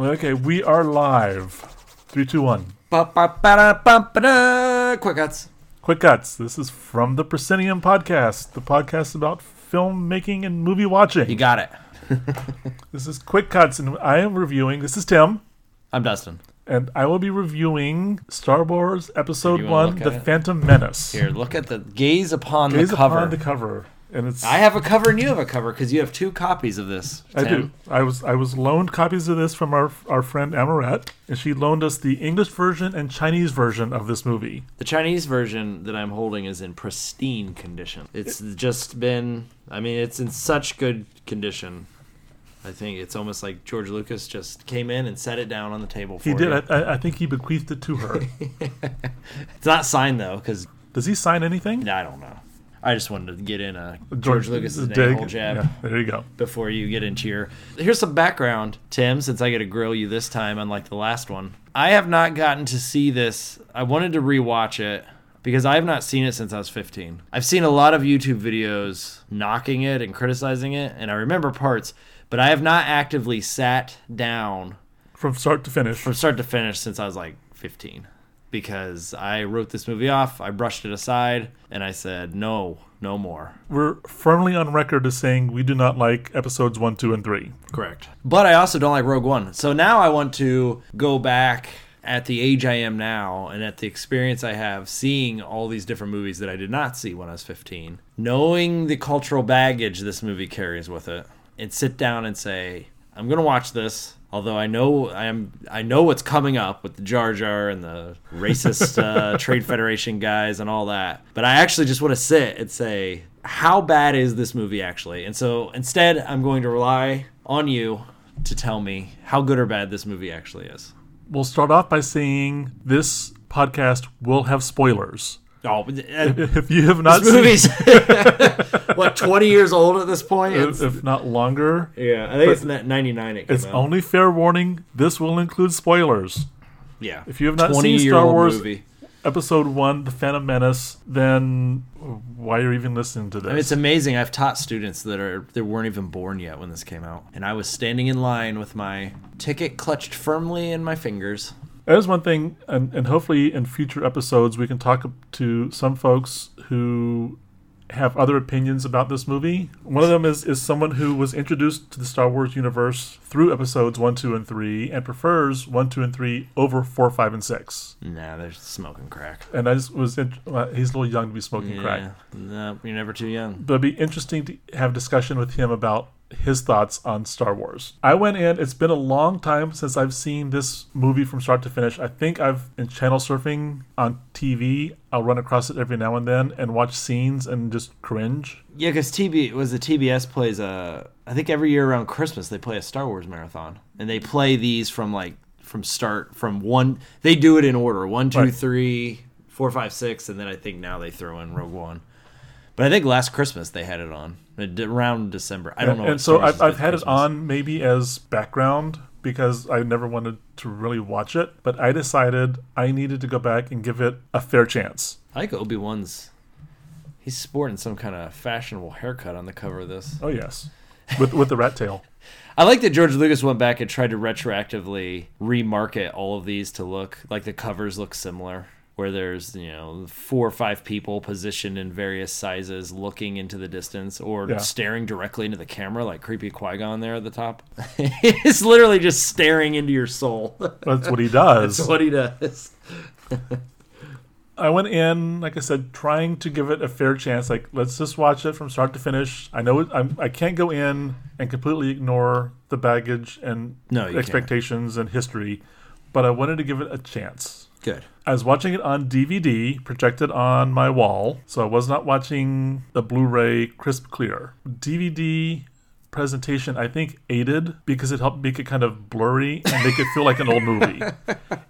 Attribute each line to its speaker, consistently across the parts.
Speaker 1: Okay, we are live. Three, two, one.
Speaker 2: Ba-ba-ba-da-ba-ba-da. Quick cuts.
Speaker 1: Quick cuts. This is from the Proscenium Podcast, the podcast about filmmaking and movie watching.
Speaker 2: You got it.
Speaker 1: This is Quick Cuts, and I am reviewing. This is Tim,
Speaker 2: I'm Dustin.
Speaker 1: and I will be reviewing Star Wars Episode
Speaker 2: you wanna
Speaker 1: One:
Speaker 2: look
Speaker 1: The
Speaker 2: it?
Speaker 1: Phantom Menace.
Speaker 2: Here, look at the gaze upon
Speaker 1: Gaze
Speaker 2: the cover.
Speaker 1: upon the cover, and it's.
Speaker 2: I have a cover and you have a cover because you have two copies of this.
Speaker 1: I do. I was I was loaned copies of this from our our friend Amaret, and she loaned us the English version and Chinese version of this movie.
Speaker 2: The Chinese version that I'm holding is in pristine condition. It's just been, I mean, it's in such good condition. I think it's almost like George Lucas just came in and set it down on the table for
Speaker 1: He did. I, I- I think he bequeathed it to her.
Speaker 2: It's not signed though, because
Speaker 1: Does he sign anything?
Speaker 2: I don't know. I just wanted to get in a George, Lucas's
Speaker 1: dig.
Speaker 2: name hole jab.
Speaker 1: Yeah, there you go.
Speaker 2: before you get into your. Here's some background, Tim, since I get to grill you this time, unlike the last one. I have not gotten to see this. I wanted to rewatch it because I have not seen it since I was 15. I've seen a lot of YouTube videos knocking it and criticizing it, and I remember parts, but I have not actively sat down
Speaker 1: From start to finish.
Speaker 2: from start to finish since I was like 15 because I wrote this movie off, I brushed it aside, and I said, no, no more.
Speaker 1: We're firmly on record as saying we do not like episodes one, two, and three.
Speaker 2: Correct. But I also don't like Rogue One. So now I want to go back at the age I am now and at the experience I have seeing all these different movies that I did not see when I was 15, knowing the cultural baggage this movie carries with it, and sit down and say, I'm going to watch this. Although I know I am, I know what's coming up with the Jar Jar and the racist uh, Trade Federation guys and all that. But I actually just want to sit and say, how bad is this movie actually? And so instead, I'm going to rely on you to tell me how good or bad this movie actually is.
Speaker 1: We'll start off by saying this podcast will have spoilers.
Speaker 2: Oh, uh,
Speaker 1: If you have not
Speaker 2: this
Speaker 1: seen
Speaker 2: movie's what 20 years old at this point. It's-
Speaker 1: if, if not longer,
Speaker 2: yeah, I think it's 99. It came
Speaker 1: it's
Speaker 2: out.
Speaker 1: only fair warning. This will include spoilers.
Speaker 2: yeah.
Speaker 1: If you have not seen Star Wars
Speaker 2: movie.
Speaker 1: Episode One: The Phantom Menace, then why are you even listening to this?
Speaker 2: I mean, it's amazing. I've taught students that are that weren't even born yet when this came out, and I was standing in line with my ticket clutched firmly in my fingers.
Speaker 1: That is one thing, and, and hopefully in future episodes we can talk to some folks who have other opinions about this movie. One of them is, is someone who was introduced to the Star Wars universe through episodes 1, 2, and 3 and prefers 1, 2, and 3 over 4, 5, and 6.
Speaker 2: Nah, they're smoking crack.
Speaker 1: And I just was, in, well, he's a little young to be smoking
Speaker 2: Yeah,
Speaker 1: crack.
Speaker 2: no, you're never too young.
Speaker 1: But it'd be interesting to have discussion with him about his thoughts on Star Wars. I went in, it's been a long time since I've seen this movie from start to finish. I think I've been channel surfing on TV. I'll run across it every now and then and watch scenes and just cringe.
Speaker 2: Yeah, because TB was the TBS plays a. I think every year around Christmas they play a Star Wars marathon, and they play these from like from start from one. They do it in order: one, two,
Speaker 1: Right.
Speaker 2: three, four, five, six, and then I think now they throw in Rogue One. But I think last Christmas they had it on Uh, around December. I don't know.
Speaker 1: And,
Speaker 2: what
Speaker 1: so I've, I've had it on maybe as background because I never wanted to really watch it. But I decided I needed to go back and give it a fair chance.
Speaker 2: I like Obi Wan's. He's sporting some kind of fashionable haircut on the cover of this.
Speaker 1: Oh, yes. With, with the rat tail.
Speaker 2: I like that George Lucas went back and tried to retroactively remarket all of these to look like the covers look similar. Where there's, you know, four or five people positioned in various sizes looking into the distance or
Speaker 1: Yeah.
Speaker 2: staring directly into the camera like creepy Qui Gon there at the top. it's literally just staring into your soul.
Speaker 1: That's what he does.
Speaker 2: That's what he does.
Speaker 1: I went in, like I said, trying to give it a fair chance. Like, let's just watch it from start to finish. I know I'm, I can't go in and completely ignore the baggage and
Speaker 2: No, you can't.
Speaker 1: expectations and history, but I wanted to give it a chance.
Speaker 2: Good.
Speaker 1: I was watching it on DVD, projected on my wall, so I was not watching the Blu-ray crisp clear. DVD presentation, I think, aided because it helped make it kind of blurry and make it feel like an old movie.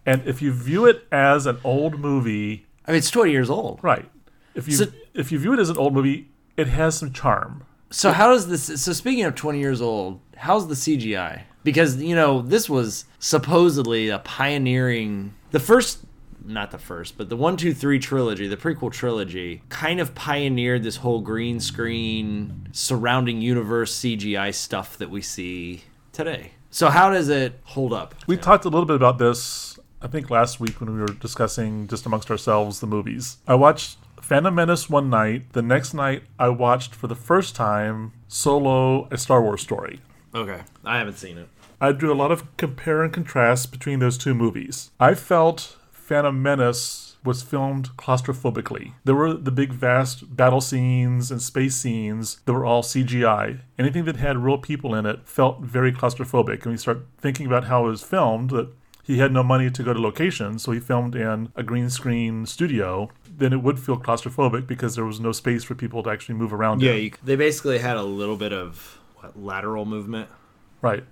Speaker 1: And if you view it as an old movie,
Speaker 2: I mean, it's 20 years old.
Speaker 1: Right. If you
Speaker 2: So-
Speaker 1: if you view it as an old movie, it has some charm.
Speaker 2: So how does this? So speaking of twenty years old, how's the CGI? Because you know this was supposedly a pioneering. The first, not the first, but the one, two, three trilogy, the prequel trilogy, kind of pioneered this whole green screen surrounding universe CGI stuff that we see today. So how does it hold up?
Speaker 1: We talked a little bit about this, I think, last week when we were discussing just amongst ourselves the movies. I watched Phantom Menace one night. The next night, I watched for the first time Solo, a Star Wars story.
Speaker 2: Okay, I haven't seen it.
Speaker 1: I drew a lot of compare and contrast between those two movies. I felt Phantom Menace was filmed claustrophobically. There were the big, vast battle scenes and space scenes that were all CGI. Anything that had real people in it felt very claustrophobic. And we start thinking about how it was filmed, that he had no money to go to locations, so he filmed in a green screen studio. Then it would feel claustrophobic because there was no space for people to actually move around.
Speaker 2: Yeah,
Speaker 1: in.
Speaker 2: you, they basically had a little bit of what, lateral movement.
Speaker 1: right.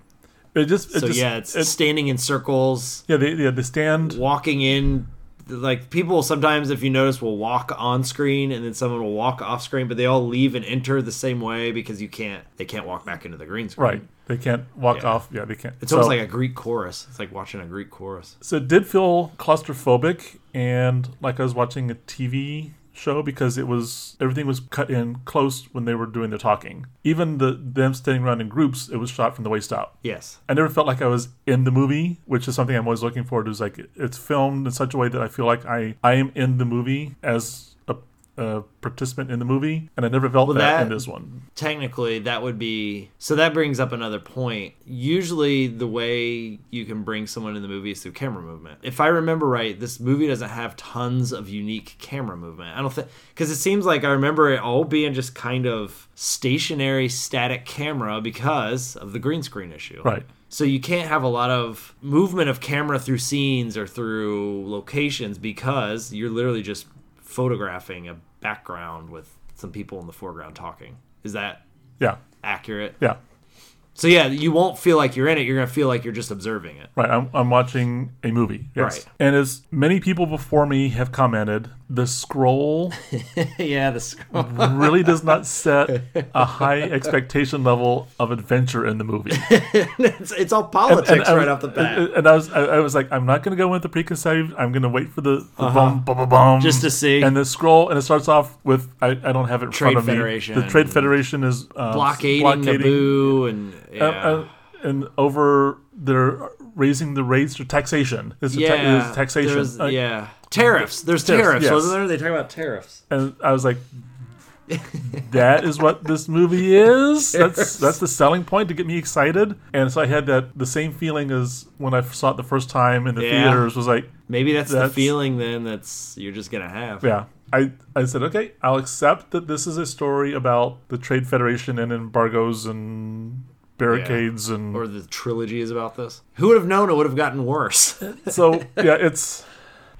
Speaker 1: It just, it
Speaker 2: So
Speaker 1: just,
Speaker 2: yeah, it's
Speaker 1: it-
Speaker 2: standing in circles,
Speaker 1: yeah, they, yeah, they stand
Speaker 2: walking in. Like people sometimes, if you notice, will walk on screen and then someone will walk off screen, but they all leave and enter the same way because you can't. They can't walk back into the green screen.
Speaker 1: Right. They can't walk
Speaker 2: Yeah.
Speaker 1: off. Yeah, they can't.
Speaker 2: It's
Speaker 1: So-
Speaker 2: almost like a Greek chorus. It's like watching a Greek chorus.
Speaker 1: so it did feel claustrophobic and like I was watching a TV show because it was everything was cut in close when they were doing the talking. Even the them standing around in groups, it was shot from the waist up.
Speaker 2: Yes.
Speaker 1: I never felt like I was in the movie, which is something I'm always looking forward to. Is like it's filmed in such a way that I feel like I I am in the movie as a participant in the movie, and I never felt
Speaker 2: Well,
Speaker 1: that,
Speaker 2: that-
Speaker 1: in this one.
Speaker 2: technically that would be so that brings up another point usually the way you can bring someone in the movie is through camera movement if i remember right this movie doesn't have tons of unique camera movement i don't think because it seems like i remember it all being just kind of stationary static camera because of the green screen issue
Speaker 1: Right.
Speaker 2: so you can't have a lot of movement of camera through scenes or through locations because you're literally just photographing a background with some people in the foreground talking. Is that
Speaker 1: Yeah.
Speaker 2: accurate?
Speaker 1: Yeah.
Speaker 2: So yeah, you won't feel like you're in it. You're gonna feel like you're just observing it.
Speaker 1: Right, I'm, I'm watching a movie. Yes.
Speaker 2: Right.
Speaker 1: And as many people before me have commented, the scroll
Speaker 2: yeah, the scroll.
Speaker 1: really does not set a high expectation level of adventure in the movie.
Speaker 2: it's, it's all politics
Speaker 1: And I
Speaker 2: right
Speaker 1: was-
Speaker 2: off the bat.
Speaker 1: And, and I was I, I was like, I'm not going to go with the preconceived. I'm going to wait for the, the bum, bum, bum, bum.
Speaker 2: Uh-huh. Just to see.
Speaker 1: And the scroll, and it starts off with I, I don't have it in
Speaker 2: Trade
Speaker 1: front of
Speaker 2: Federation.
Speaker 1: me. The Trade Federation is uh,
Speaker 2: blockading,
Speaker 1: blockading
Speaker 2: Naboo and yeah.
Speaker 1: uh, uh, and over they're raising the rates for taxation. Ta-
Speaker 2: yeah,
Speaker 1: it's taxation.
Speaker 2: there's-
Speaker 1: Uh,
Speaker 2: yeah, tariffs. There's
Speaker 1: Tariffs,
Speaker 2: tariffs,
Speaker 1: yes.
Speaker 2: wasn't there? They talk about tariffs.
Speaker 1: and I was like, "That is what this movie is. That's that's the selling point to get me excited." And so I had that the same feeling as when I saw it the first time in the
Speaker 2: Yeah.
Speaker 1: theaters. Was like,
Speaker 2: Maybe that's,
Speaker 1: That's-
Speaker 2: the feeling then that's you're just gonna have.
Speaker 1: yeah. I, I said, okay, I'll accept that this is a story about the Trade Federation and embargoes and barricades and
Speaker 2: Or the trilogy is about this. Who would have known it would have gotten worse?
Speaker 1: so yeah, it's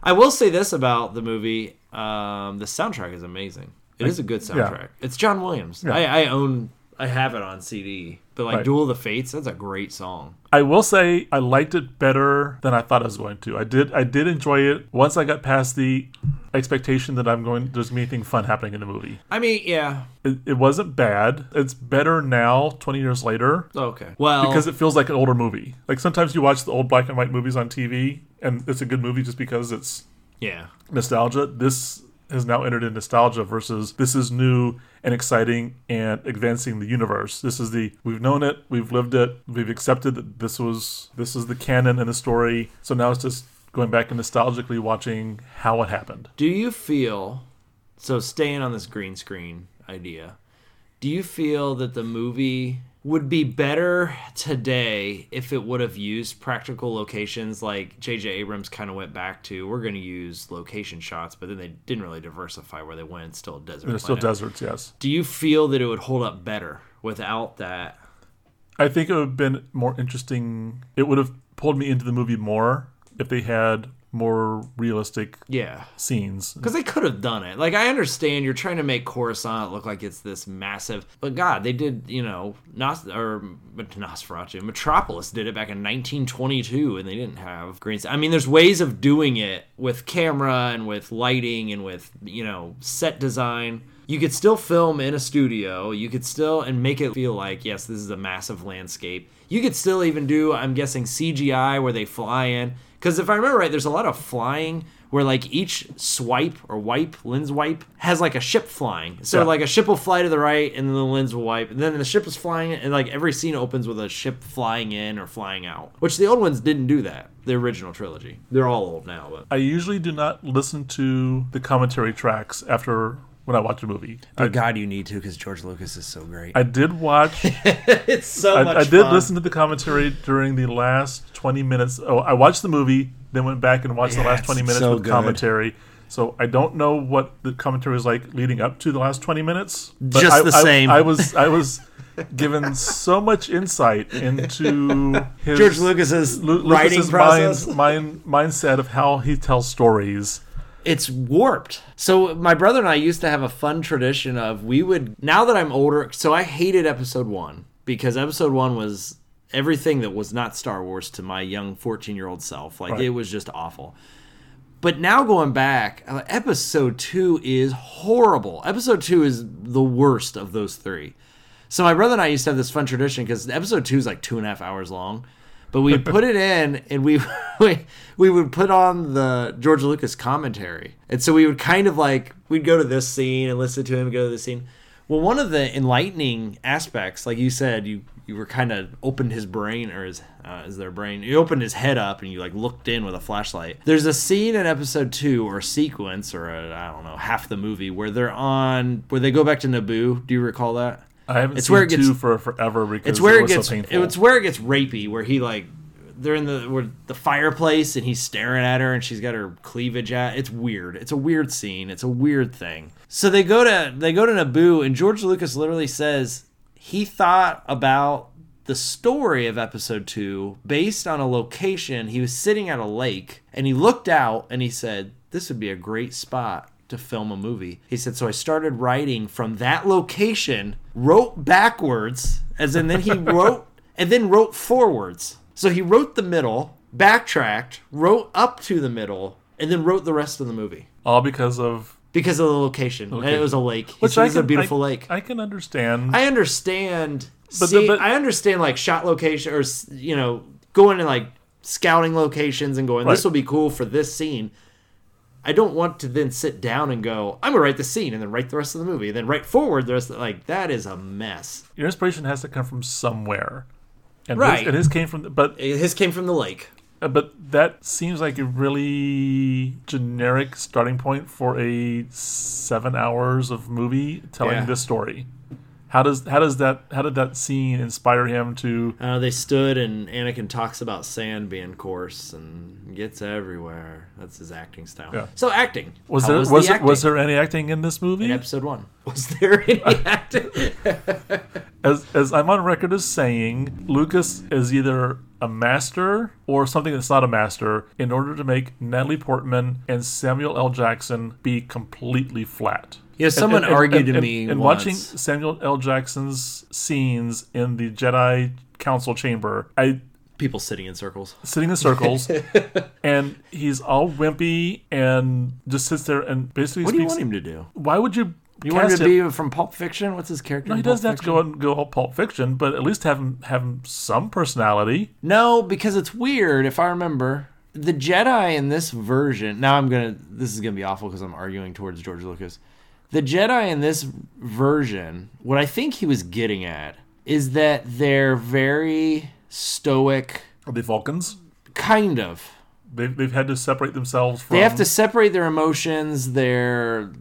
Speaker 2: I will say this about the movie: um, the soundtrack is amazing. It is a good
Speaker 1: yeah.
Speaker 2: soundtrack. It's John Williams.
Speaker 1: Yeah.
Speaker 2: I, I own, I have it on CD. But like
Speaker 1: Right.
Speaker 2: Duel of the Fates, that's a great song.
Speaker 1: I will say I liked it better than I thought I was going to. I did I did enjoy it once I got past the expectation that I'm going there's gonna be anything fun happening in the movie.
Speaker 2: I mean, yeah.
Speaker 1: It, it wasn't bad. It's better now, 20 years later,
Speaker 2: Okay. Well,
Speaker 1: because it feels like an older movie. Like sometimes you watch the old black and white movies on TV, and it's a good movie just because it's
Speaker 2: yeah.
Speaker 1: nostalgia. This has now entered in nostalgia versus this is new and exciting and advancing the universe. This is the we've known it, we've lived it, we've accepted that this was this is the canon and the story. So now it's just going back and nostalgically watching how it happened.
Speaker 2: Do you feel so staying on this green screen idea? Do you feel that the movie would be better today if it would have used practical locations like J.J. Abrams kind of went back to? We're going to use location shots, but then they didn't really diversify where they went. It's still a desert.
Speaker 1: There's still deserts, yes.
Speaker 2: Do you feel that it would hold up better without that?
Speaker 1: I think it would have been more interesting. It would have pulled me into the movie more if they had more realistic
Speaker 2: Yeah.
Speaker 1: scenes.
Speaker 2: Because they could have done it. Like, I understand you're trying to make Coruscant look like it's this massive, but God, they did, you know, Nos or Nosferatu, Metropolis did it back in 1922, and they didn't have green. I mean, there's ways of doing it with camera and with lighting and with you know set design. You could still film in a studio. You could still and make it feel like yes, this is a massive landscape. You could still even do, I'm guessing, CGI where they fly in. Because if I remember right, there's a lot of flying where like each swipe or wipe, lens wipe, has like a ship flying. So
Speaker 1: Yeah.
Speaker 2: like a ship will fly to the right and then the lens will wipe. And then the ship is flying and like every scene opens with a ship flying in or flying out. Which the old ones didn't do that. The original trilogy. They're all old now, but
Speaker 1: I usually do not listen to the commentary tracks after when I watch a movie. I,
Speaker 2: God, you need to because George Lucas is so great.
Speaker 1: I did watch.
Speaker 2: it's so
Speaker 1: I,
Speaker 2: much
Speaker 1: I did
Speaker 2: fun.
Speaker 1: listen to the commentary during the last 20 minutes. Oh, I watched the movie, then went back and watched the last 20 minutes
Speaker 2: so
Speaker 1: with
Speaker 2: good.
Speaker 1: commentary. So I don't know what the commentary was like leading up to the last 20 minutes. but
Speaker 2: Just
Speaker 1: I,
Speaker 2: the same.
Speaker 1: I, was I was given so much insight into his
Speaker 2: George Lucas's
Speaker 1: Lu-
Speaker 2: writing
Speaker 1: Lucas's
Speaker 2: process.
Speaker 1: mind, mind mindset of how he tells stories.
Speaker 2: It's warped. So my brother and I used to have a fun tradition of we would now that I'm older. So I hated episode one because episode one was everything that was not Star Wars to my young 14 year old self. Like
Speaker 1: Right.
Speaker 2: it was just awful. But now going back, uh, episode two is horrible. Episode two is the worst of those three. So my brother and I used to have this fun tradition because episode two is like two and a half hours long. But we'd put it in and we, we we would put on the George Lucas commentary. And so we would kind of like we'd go to this scene and listen to him go to this scene. Well, one of the enlightening aspects, like you said, you you were kind of opened his brain or his uh, is their brain? You opened his head up and you like looked in with a flashlight. There's a scene in episode two or sequence or I I don't know half the movie where they're on where they go back to Naboo. Do you recall that?
Speaker 1: I haven't
Speaker 2: It's
Speaker 1: seen
Speaker 2: where it
Speaker 1: two
Speaker 2: gets-
Speaker 1: for forever because
Speaker 2: It's where
Speaker 1: it
Speaker 2: it, gets
Speaker 1: so painful.
Speaker 2: it's where it gets rapey where he like they're in the where the fireplace and he's staring at her and she's got her cleavage at. It's weird. It's a weird scene. It's a weird thing. So they go to they go to naboo and george lucas literally says he thought about the story of episode 2 based on a location. He was sitting at a lake and he looked out and he said this would be a great spot to film a movie. He said, so I started writing from that location, wrote backwards, as in then he wrote and then wrote forwards. So he wrote the middle, backtracked, wrote up to the middle, and then wrote the rest of the movie
Speaker 1: all because of
Speaker 2: because of the location. And it was a lake.
Speaker 1: Which
Speaker 2: said
Speaker 1: I
Speaker 2: it was a beautiful
Speaker 1: I-
Speaker 2: lake.
Speaker 1: I can understand.
Speaker 2: I understand.
Speaker 1: But
Speaker 2: see,
Speaker 1: the- but-
Speaker 2: I understand like shot location or you know going and like scouting locations and going this will be cool for this scene. I don't want to then sit down and go I'm gonna write the scene and then write the rest of the movie and then write forward the rest of, like that is a mess.
Speaker 1: your inspiration has to come from somewhere, and
Speaker 2: Right.
Speaker 1: His, and his came from, but
Speaker 2: His came from the lake.
Speaker 1: Uh, But that seems like a really generic starting point for a seven hours of movie telling
Speaker 2: Yeah.
Speaker 1: this story. How does how does that how did that scene inspire him to?
Speaker 2: Uh, they stood and Anakin talks about sand being coarse and gets everywhere. That's his acting style.
Speaker 1: Yeah.
Speaker 2: So acting
Speaker 1: Was
Speaker 2: How
Speaker 1: there
Speaker 2: was,
Speaker 1: was
Speaker 2: the
Speaker 1: there, was there any acting in this movie?
Speaker 2: in episode one? Was there any acting?
Speaker 1: As as I'm on record as saying, Lucas is either a master or something that's not a master in order to make Natalie Portman and Samuel L. Jackson be completely flat.
Speaker 2: You know, someone argued to
Speaker 1: and-
Speaker 2: me
Speaker 1: and
Speaker 2: once.
Speaker 1: watching Samuel L. Jackson's scenes in the Jedi Council chamber. I
Speaker 2: people sitting in circles.
Speaker 1: sitting in circles, and he's all wimpy and just sits there and basically
Speaker 2: What do you want him to do?
Speaker 1: Why would you?
Speaker 2: You want him to be from Pulp Fiction? What's his character?
Speaker 1: No, he
Speaker 2: in
Speaker 1: doesn't have to go and go all Pulp Fiction, but at least have him have him some personality.
Speaker 2: No, because it's weird. If I remember, the Jedi in this version. Now I'm gonna. This is gonna be awful because I'm arguing towards George Lucas. The Jedi in this version, what I think he was getting at is that they're very stoic,
Speaker 1: Are they Vulcans?
Speaker 2: kind of.
Speaker 1: They've, they've had to separate themselves from.
Speaker 2: They have to separate their emotions, their,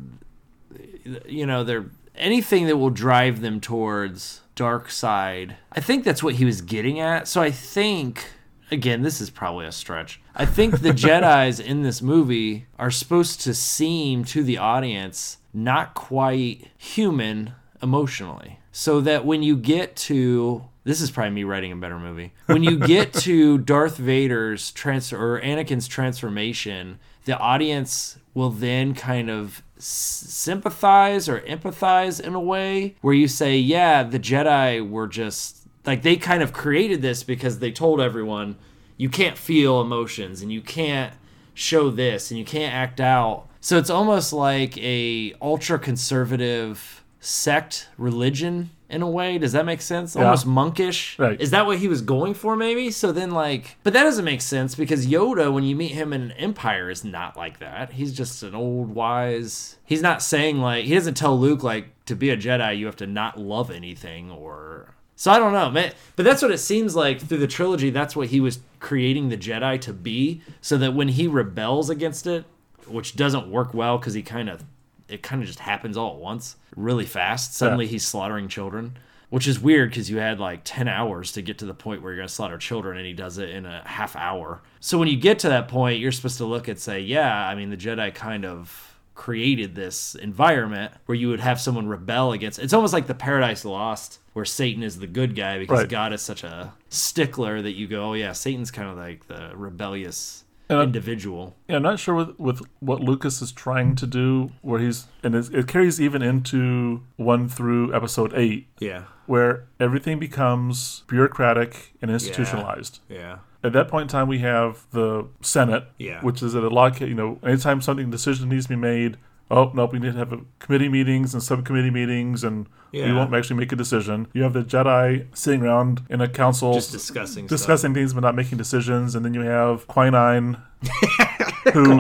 Speaker 2: you know, their anything that will drive them towards dark side. I think that's what he was getting at. So I think, again, this is probably a stretch. I think the Jedi's in this movie are supposed to seem to the audience not quite human emotionally. So that when you get to this is probably me writing a better movie. When you get to Darth Vader's trans or Anakin's transformation, the audience will then kind of sympathize or empathize in a way where you say, yeah, the Jedi were just like they kind of created this because they told everyone you can't feel emotions and you can't show this and you can't act out. So it's almost like a ultra conservative sect religion in a way. Does that make sense?
Speaker 1: Yeah.
Speaker 2: Almost monkish.
Speaker 1: Right.
Speaker 2: Is that what he was going for? Maybe. So then, like, but that doesn't make sense because Yoda, when you meet him in Empire, is not like that. He's just an old wise. He's not saying like he doesn't tell Luke like to be a Jedi you have to not love anything or. So I don't know, man. But that's what it seems like through the trilogy. That's what he was creating the Jedi to be, so that when he rebels against it, which doesn't work well because he kind of it kind of just happens all at once really fast. Suddenly he's slaughtering children which is weird because you had like 10 hours to get to the point where you're going to slaughter children and he does it in a half hour. So when you get to that point you're supposed to look and say yeah i mean the jedi kind of created this environment where you would have someone rebel against it's almost like the paradise lost where satan is the good guy because
Speaker 1: Right.
Speaker 2: god is such a stickler that you go oh yeah satan's kind of like the rebellious
Speaker 1: And I-
Speaker 2: individual
Speaker 1: Yeah, I'm not sure with, with what Lucas is trying to do, where he's and it's, it carries even into one through episode eight,
Speaker 2: yeah
Speaker 1: where everything becomes bureaucratic and institutionalized.
Speaker 2: yeah
Speaker 1: At that point in time, we have the Senate,
Speaker 2: Yeah.
Speaker 1: which is at a lot. You know, anytime something decision needs to be made, oh nope, we need to have a committee meetings and subcommittee meetings, and we won't actually make a decision. You have the Jedi sitting around in a council
Speaker 2: just discussing stuff.
Speaker 1: discussing things but not making decisions, and then you have Quinine, who,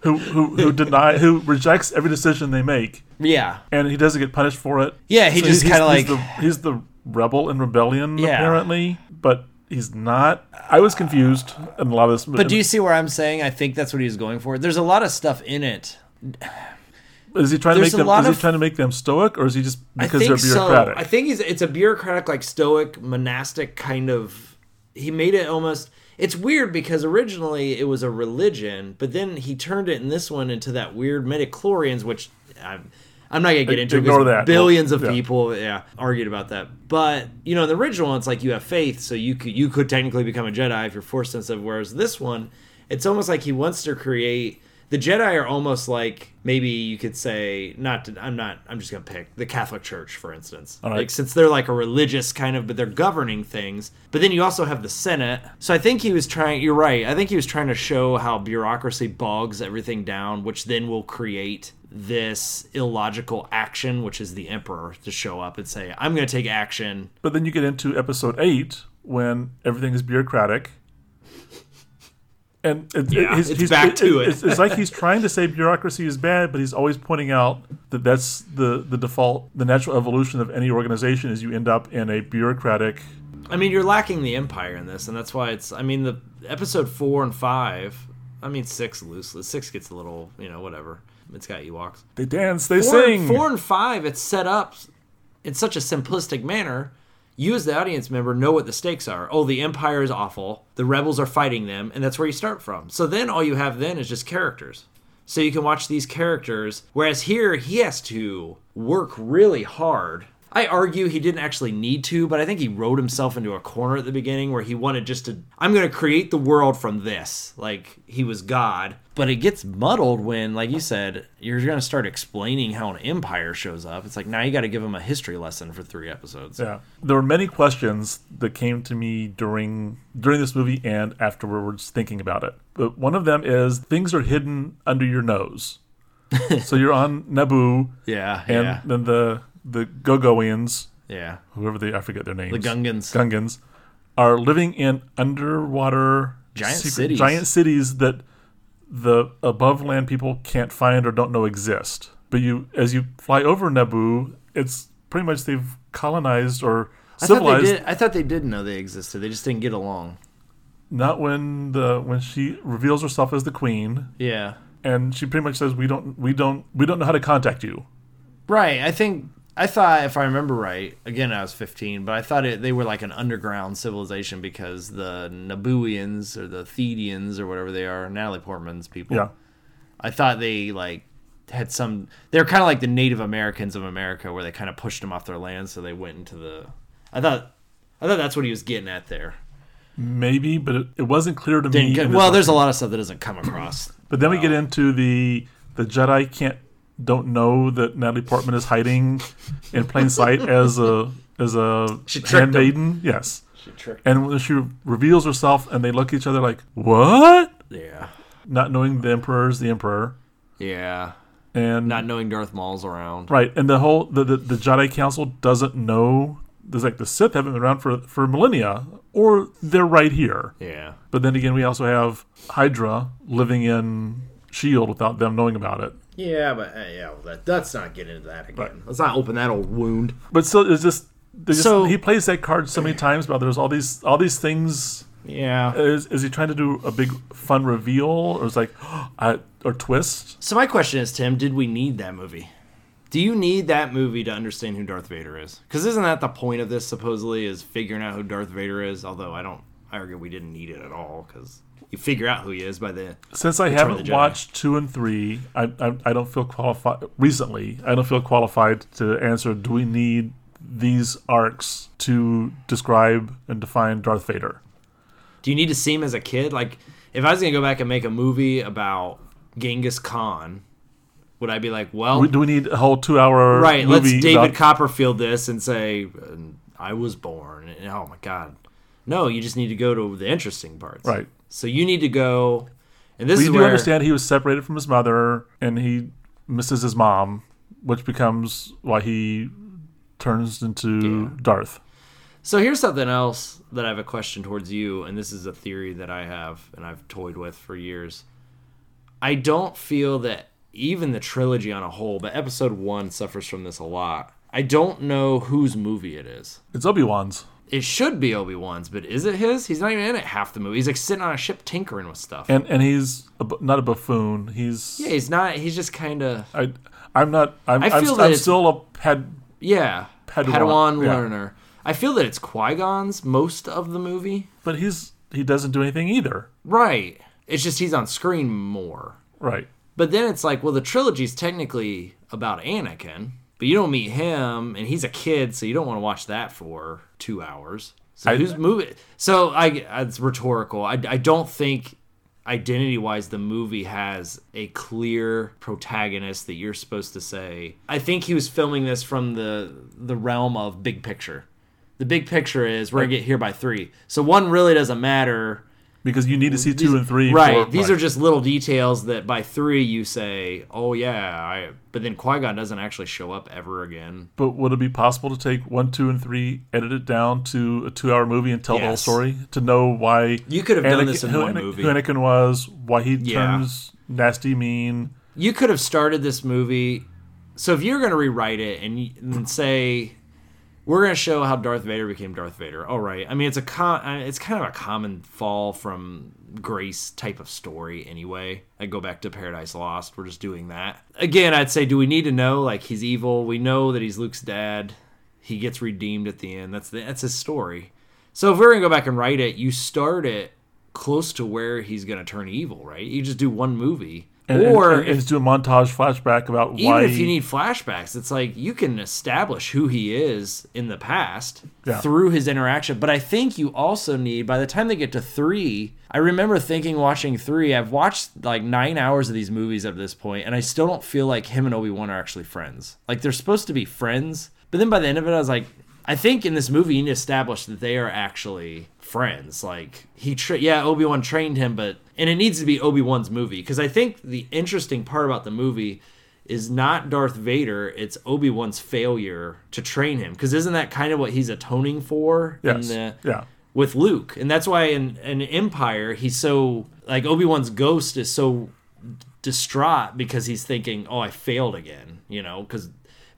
Speaker 1: who who who deny who rejects every decision they make,
Speaker 2: Yeah.
Speaker 1: and he doesn't get punished for it.
Speaker 2: Yeah, he just
Speaker 1: he's-
Speaker 2: kinda
Speaker 1: he's
Speaker 2: like-
Speaker 1: the, he's the rebel in rebellion
Speaker 2: Yeah.
Speaker 1: apparently, but he's not. I was confused in a lot of this.
Speaker 2: But do you see where I'm saying I think that's what he's going for? There's a lot of stuff in it.
Speaker 1: Is he trying to make them? Is he trying to make them stoic, or is he just because they're bureaucratic?
Speaker 2: so. I think he's it's a bureaucratic, like stoic, monastic kind of. He made it almost. It's weird because originally it was a religion, but then he turned it in this one into that weird midichlorians, which I'm, I'm not gonna get into. it
Speaker 1: that.
Speaker 2: Billions of
Speaker 1: Yeah.
Speaker 2: people, yeah, argued about that. But you know, in the original one, it's like you have faith, so you could you could technically become a Jedi if you're force sensitive. Whereas this one, it's almost like he wants to create. The Jedi are almost like maybe you could say not. To, I'm not. I'm just gonna pick the Catholic Church, for instance.
Speaker 1: Right.
Speaker 2: Like since they're like a religious kind of, but they're governing things. But then you also have the Senate. So I think he was trying. You're right. I think he was trying to show how bureaucracy bogs everything down, which then will create this illogical action, which is the Emperor to show up and say, "I'm going to take action."
Speaker 1: But then you get into episode eight when everything is bureaucratic. And it,
Speaker 2: Yeah,
Speaker 1: he's,
Speaker 2: it's back to it.
Speaker 1: It's, it's like he's trying to say bureaucracy is bad, but he's always pointing out that that's the, the default, the natural evolution of any organization is you end up in a bureaucratic.
Speaker 2: I mean, you're lacking the Empire in this, and that's why it's. I mean, the episode four and five. I mean, six loosely. Six gets a little, you know, whatever. It's got Ewoks.
Speaker 1: They dance, they
Speaker 2: four,
Speaker 1: sing.
Speaker 2: four and five, it's set up in such a simplistic manner. You, as the audience member, know what the stakes are. Oh, the Empire is awful. The rebels are fighting them, and that's where you start from. So then all you have then is just characters. So you can watch these characters. Whereas here, he has to work really hard. I argue he didn't actually need to, but I think he wrote himself into a corner at the beginning where he wanted just to, I'm going to create the world from this. Like, he was God. But it gets muddled when, like you said, you're going to start explaining how an empire shows up. It's like now you got to give him a history lesson for three episodes.
Speaker 1: Yeah, there were many questions that came to me during during this movie and afterwards thinking about it. But one of them is things are hidden under your nose. so you're on Naboo,
Speaker 2: Yeah,
Speaker 1: and
Speaker 2: yeah,
Speaker 1: then the the Gogoians,
Speaker 2: yeah.
Speaker 1: whoever they I forget their names,
Speaker 2: The Gungans.
Speaker 1: Gungans, are living in underwater
Speaker 2: Giant cities.
Speaker 1: giant cities that the above land people can't find or don't know exist. But you, as you fly over Naboo, it's pretty much they've colonized or
Speaker 2: I thought they
Speaker 1: civilized.
Speaker 2: did. I thought they did know they existed. They just didn't get along.
Speaker 1: Not when the when she reveals herself as the queen,
Speaker 2: Yeah,
Speaker 1: and she pretty much says, "We don't, we don't, we don't know how to contact you."
Speaker 2: right. I think I thought, if I remember right, again I was 15, but I thought it, they were like an underground civilization because the Nabooians or the Thedians or whatever they are, Natalie Portman's people.
Speaker 1: Yeah,
Speaker 2: I thought they like had some. They're kind of like the Native Americans of America, where they kind of pushed them off their land, so they went into the. I thought, I thought that's what he was getting at there.
Speaker 1: maybe, but it, it wasn't clear to me.
Speaker 2: Didn't
Speaker 1: in
Speaker 2: get- well, there's a lot of stuff that doesn't come across.
Speaker 1: But then we get um, into the the Jedi can't don't know that Natalie Portman is hiding in plain sight as a as a
Speaker 2: tricked them.
Speaker 1: Yes,
Speaker 2: She tricked.
Speaker 1: and when she reveals herself, and they look at each other like, "What?"
Speaker 2: Yeah.
Speaker 1: Not knowing the Emperor is the Emperor.
Speaker 2: Yeah.
Speaker 1: and
Speaker 2: Not knowing Darth Maul's around.
Speaker 1: right, and the whole the, the the Jedi Council doesn't know. There's like the Sith haven't been around for for millennia, or they're right here.
Speaker 2: Yeah.
Speaker 1: But then again, we also have Hydra living in Shield without them knowing about it.
Speaker 3: Yeah, but uh, yeah, well, that, let's not get into that again.
Speaker 1: Right.
Speaker 3: Let's not open that old wound.
Speaker 1: But still, it's just, just
Speaker 2: So-
Speaker 1: he plays that card so many times. But there's all these all these things.
Speaker 3: Yeah.
Speaker 1: Is, is he trying to do a big fun reveal, or is like, I, or twist?
Speaker 2: So my question is, Tim, did we need that movie? Do you need that movie to understand who Darth Vader is? Because isn't that the point of this? Supposedly, is figuring out who Darth Vader is. Although I don't, I argue we didn't need it at all because you figure out who he is by the.
Speaker 1: Since I haven't watched two and three, I, I I don't feel qualified. Recently, I don't feel qualified to answer. Do we need these arcs to describe and define Darth Vader?
Speaker 2: Do you need to see him as a kid? Like, if I was gonna go back and make a movie about Genghis Khan, would I be like, well,
Speaker 1: do we need a whole two-hour
Speaker 2: right? Let's David
Speaker 1: about-
Speaker 2: Copperfield this and say, I was born. And, oh my God, no! You just need to go to the interesting parts.
Speaker 1: Right.
Speaker 2: So you need to go, and this
Speaker 1: We
Speaker 2: is
Speaker 1: do
Speaker 2: where
Speaker 1: understand he was separated from his mother and he misses his mom, which becomes why he turns into Darth.
Speaker 2: So here's something else that I have a question towards you, and this is a theory that I have and I've toyed with for years. I don't feel that even the trilogy on a whole, but episode one suffers from this a lot. I don't know whose movie it is.
Speaker 1: It's Obi Wan's.
Speaker 2: It should be Obi Wan's, but is it his? He's not even in it half the movie. He's like sitting on a ship tinkering with stuff.
Speaker 1: and and he's a, not a buffoon. He's
Speaker 2: yeah, he's not. He's just kind of
Speaker 1: I I'm not I'm
Speaker 2: I
Speaker 1: I'm,
Speaker 2: feel that
Speaker 1: I'm still a ped
Speaker 2: yeah
Speaker 1: Padawan,
Speaker 2: Padawan,
Speaker 1: yeah.
Speaker 2: learner. I feel that it's Qui Gon's most of the movie.
Speaker 1: but he's he doesn't do anything either.
Speaker 2: Right. It's just he's on screen more.
Speaker 1: Right.
Speaker 2: But then it's like, well, the trilogy's technically about Anakin, but you don't meet him, and he's a kid, so you don't want to watch that for two hours. So
Speaker 1: I-
Speaker 2: who's moving? So I, it's rhetorical. I, I don't think identity-wise the movie has a clear protagonist that you're supposed to say. I think he was filming this from the the realm of big picture. The big picture is we're gonna get here by three. So one really doesn't matter.
Speaker 1: Because you need to see two and three.
Speaker 2: Right. These are just little details that by three you say, "Oh yeah," I, but then Qui Gon doesn't actually show up ever again.
Speaker 1: But would it be possible to take one, two, and three, edit it down to a two-hour movie and tell the whole story to know why
Speaker 2: You could have done this in
Speaker 1: who,
Speaker 2: one
Speaker 1: Anakin-
Speaker 2: movie.
Speaker 1: who Anakin was, why he
Speaker 2: Yeah.
Speaker 1: turns nasty, mean.
Speaker 2: You could have started this movie. So if you're going to rewrite it and, and say we're going to show how Darth Vader became Darth Vader, all right. I mean, it's a con- uh, it's kind of a common fall from grace type of story anyway. I go back to Paradise Lost. We're just doing that again. I'd say, do we need to know like he's evil? We know that he's Luke's dad. He gets redeemed at the end. That's the, that's his story. So if we're gonna go back and write it, you start it close to where he's gonna turn evil, right? You just do one movie,
Speaker 1: And,
Speaker 2: or
Speaker 1: and, and,
Speaker 2: if,
Speaker 1: just do a montage flashback about
Speaker 2: even
Speaker 1: why
Speaker 2: if you need flashbacks, it's like you can establish who he is in the past
Speaker 1: Yeah.
Speaker 2: through his interaction. But I think you also need by the time they get to three. I remember thinking watching three. I've watched like nine hours of these movies at this point, and I still don't feel like him and Obi Wan are actually friends. Like they're supposed to be friends, but then by the end of it, I was like, I think in this movie you need to establish that they are actually friends. Like he, tra- yeah, Obi Wan trained him, but and it needs to be Obi Wan's movie because I think the interesting part about the movie is not Darth Vader, it's Obi Wan's failure to train him. Because isn't that kind of what he's atoning for
Speaker 1: yes,
Speaker 2: in the
Speaker 1: yeah,
Speaker 2: with Luke, and that's why in in Empire he's so like Obi Wan's ghost is so distraught because he's thinking, "Oh, I failed again," you know, because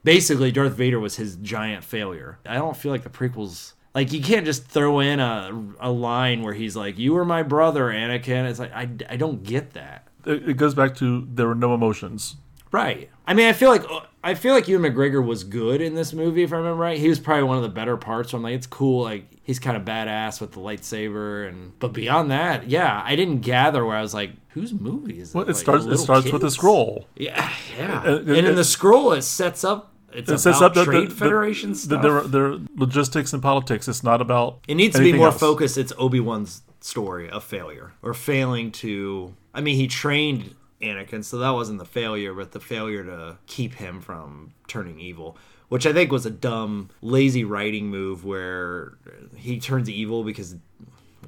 Speaker 2: basically Darth Vader was his giant failure. I don't feel like the prequels. Like you can't just throw in a a line where he's like, "You were my brother, Anakin." It's like I, I don't get that.
Speaker 1: it, it goes back to there were no emotions.
Speaker 2: Right. I mean, I feel like I feel like Ewan McGregor was good in this movie, if I remember right. He was probably one of the better parts. So I'm like, it's cool. Like he's kind of badass with the lightsaber, and but beyond that, yeah, I didn't gather where I was like, whose movie is it?
Speaker 1: Well, it
Speaker 2: Like,
Speaker 1: starts. It starts with a scroll.
Speaker 2: Yeah, yeah. And in the scroll, it sets up. It's
Speaker 1: It sets
Speaker 2: about
Speaker 1: up the,
Speaker 2: trade
Speaker 1: the, the-
Speaker 2: federation
Speaker 1: the-
Speaker 2: stuff.
Speaker 1: Their, their logistics and politics. It's not about.
Speaker 2: It needs to be more
Speaker 1: else.
Speaker 2: focused. It's Obi Wan's story of failure or failing to. I mean, he trained Anakin, so that wasn't the failure, but the failure to keep him from turning evil, which I think was a dumb, lazy writing move where he turns evil because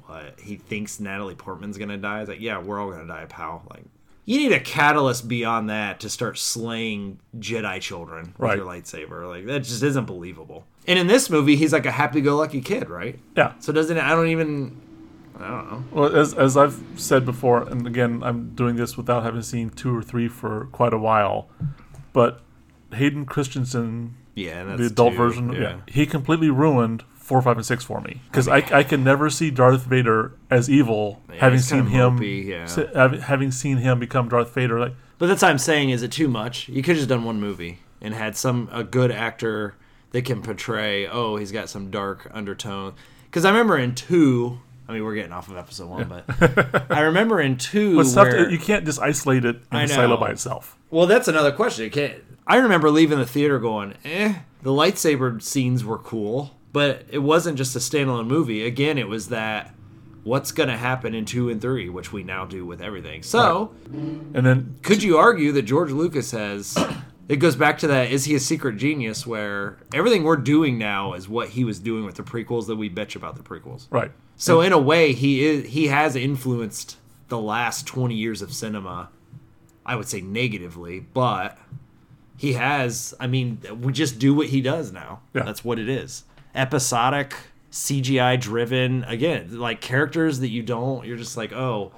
Speaker 2: what he thinks Natalie Portman's gonna die. It's like, yeah, we're all gonna die, pal. Like, you need a catalyst beyond that to start slaying Jedi children with
Speaker 1: Right.
Speaker 2: your lightsaber. Like that just isn't believable. And in this movie, he's like a happy-go-lucky kid, right?
Speaker 1: Yeah.
Speaker 2: So doesn't I don't even I don't know.
Speaker 1: Well, as, as I've said before, and again, I'm doing this without having seen two or three for quite a while, but Hayden Christensen,
Speaker 2: Yeah, that's
Speaker 1: the adult
Speaker 2: too-
Speaker 1: version, yeah. he completely ruined four, five, and six for me because I, I can never see Darth Vader as evil, having seen him,
Speaker 2: mopey, yeah.
Speaker 1: si- having- having seen him become Darth Vader. Like,
Speaker 2: But that's what I'm saying. Is it too much? You could have just done one movie and had some a good actor that can portray. Oh, he's got some dark undertone. Because I remember in two. I mean, we're getting off of episode one, but I remember in two
Speaker 1: but stuff
Speaker 2: where
Speaker 1: you can't just isolate it in
Speaker 2: I
Speaker 1: a silo by itself.
Speaker 2: Well, that's another question. You can't. I remember leaving the theater going, "Eh." The lightsaber scenes were cool, but it wasn't just a standalone movie. Again, it was that what's going to happen in two and three, which we now do with everything. So,
Speaker 1: And then
Speaker 2: could you argue that George Lucas has? It goes back to that: is he a secret genius? Where everything we're doing now is what he was doing with the prequels that we bitch about the prequels.
Speaker 1: right,
Speaker 2: So in a way, he is he has influenced the last twenty years of cinema. I would say negatively, but he has. I mean, we just do what he does now.
Speaker 1: Yeah.
Speaker 2: That's what it is. Episodic, CGI driven. Again, like characters that you don't. You're just like, oh,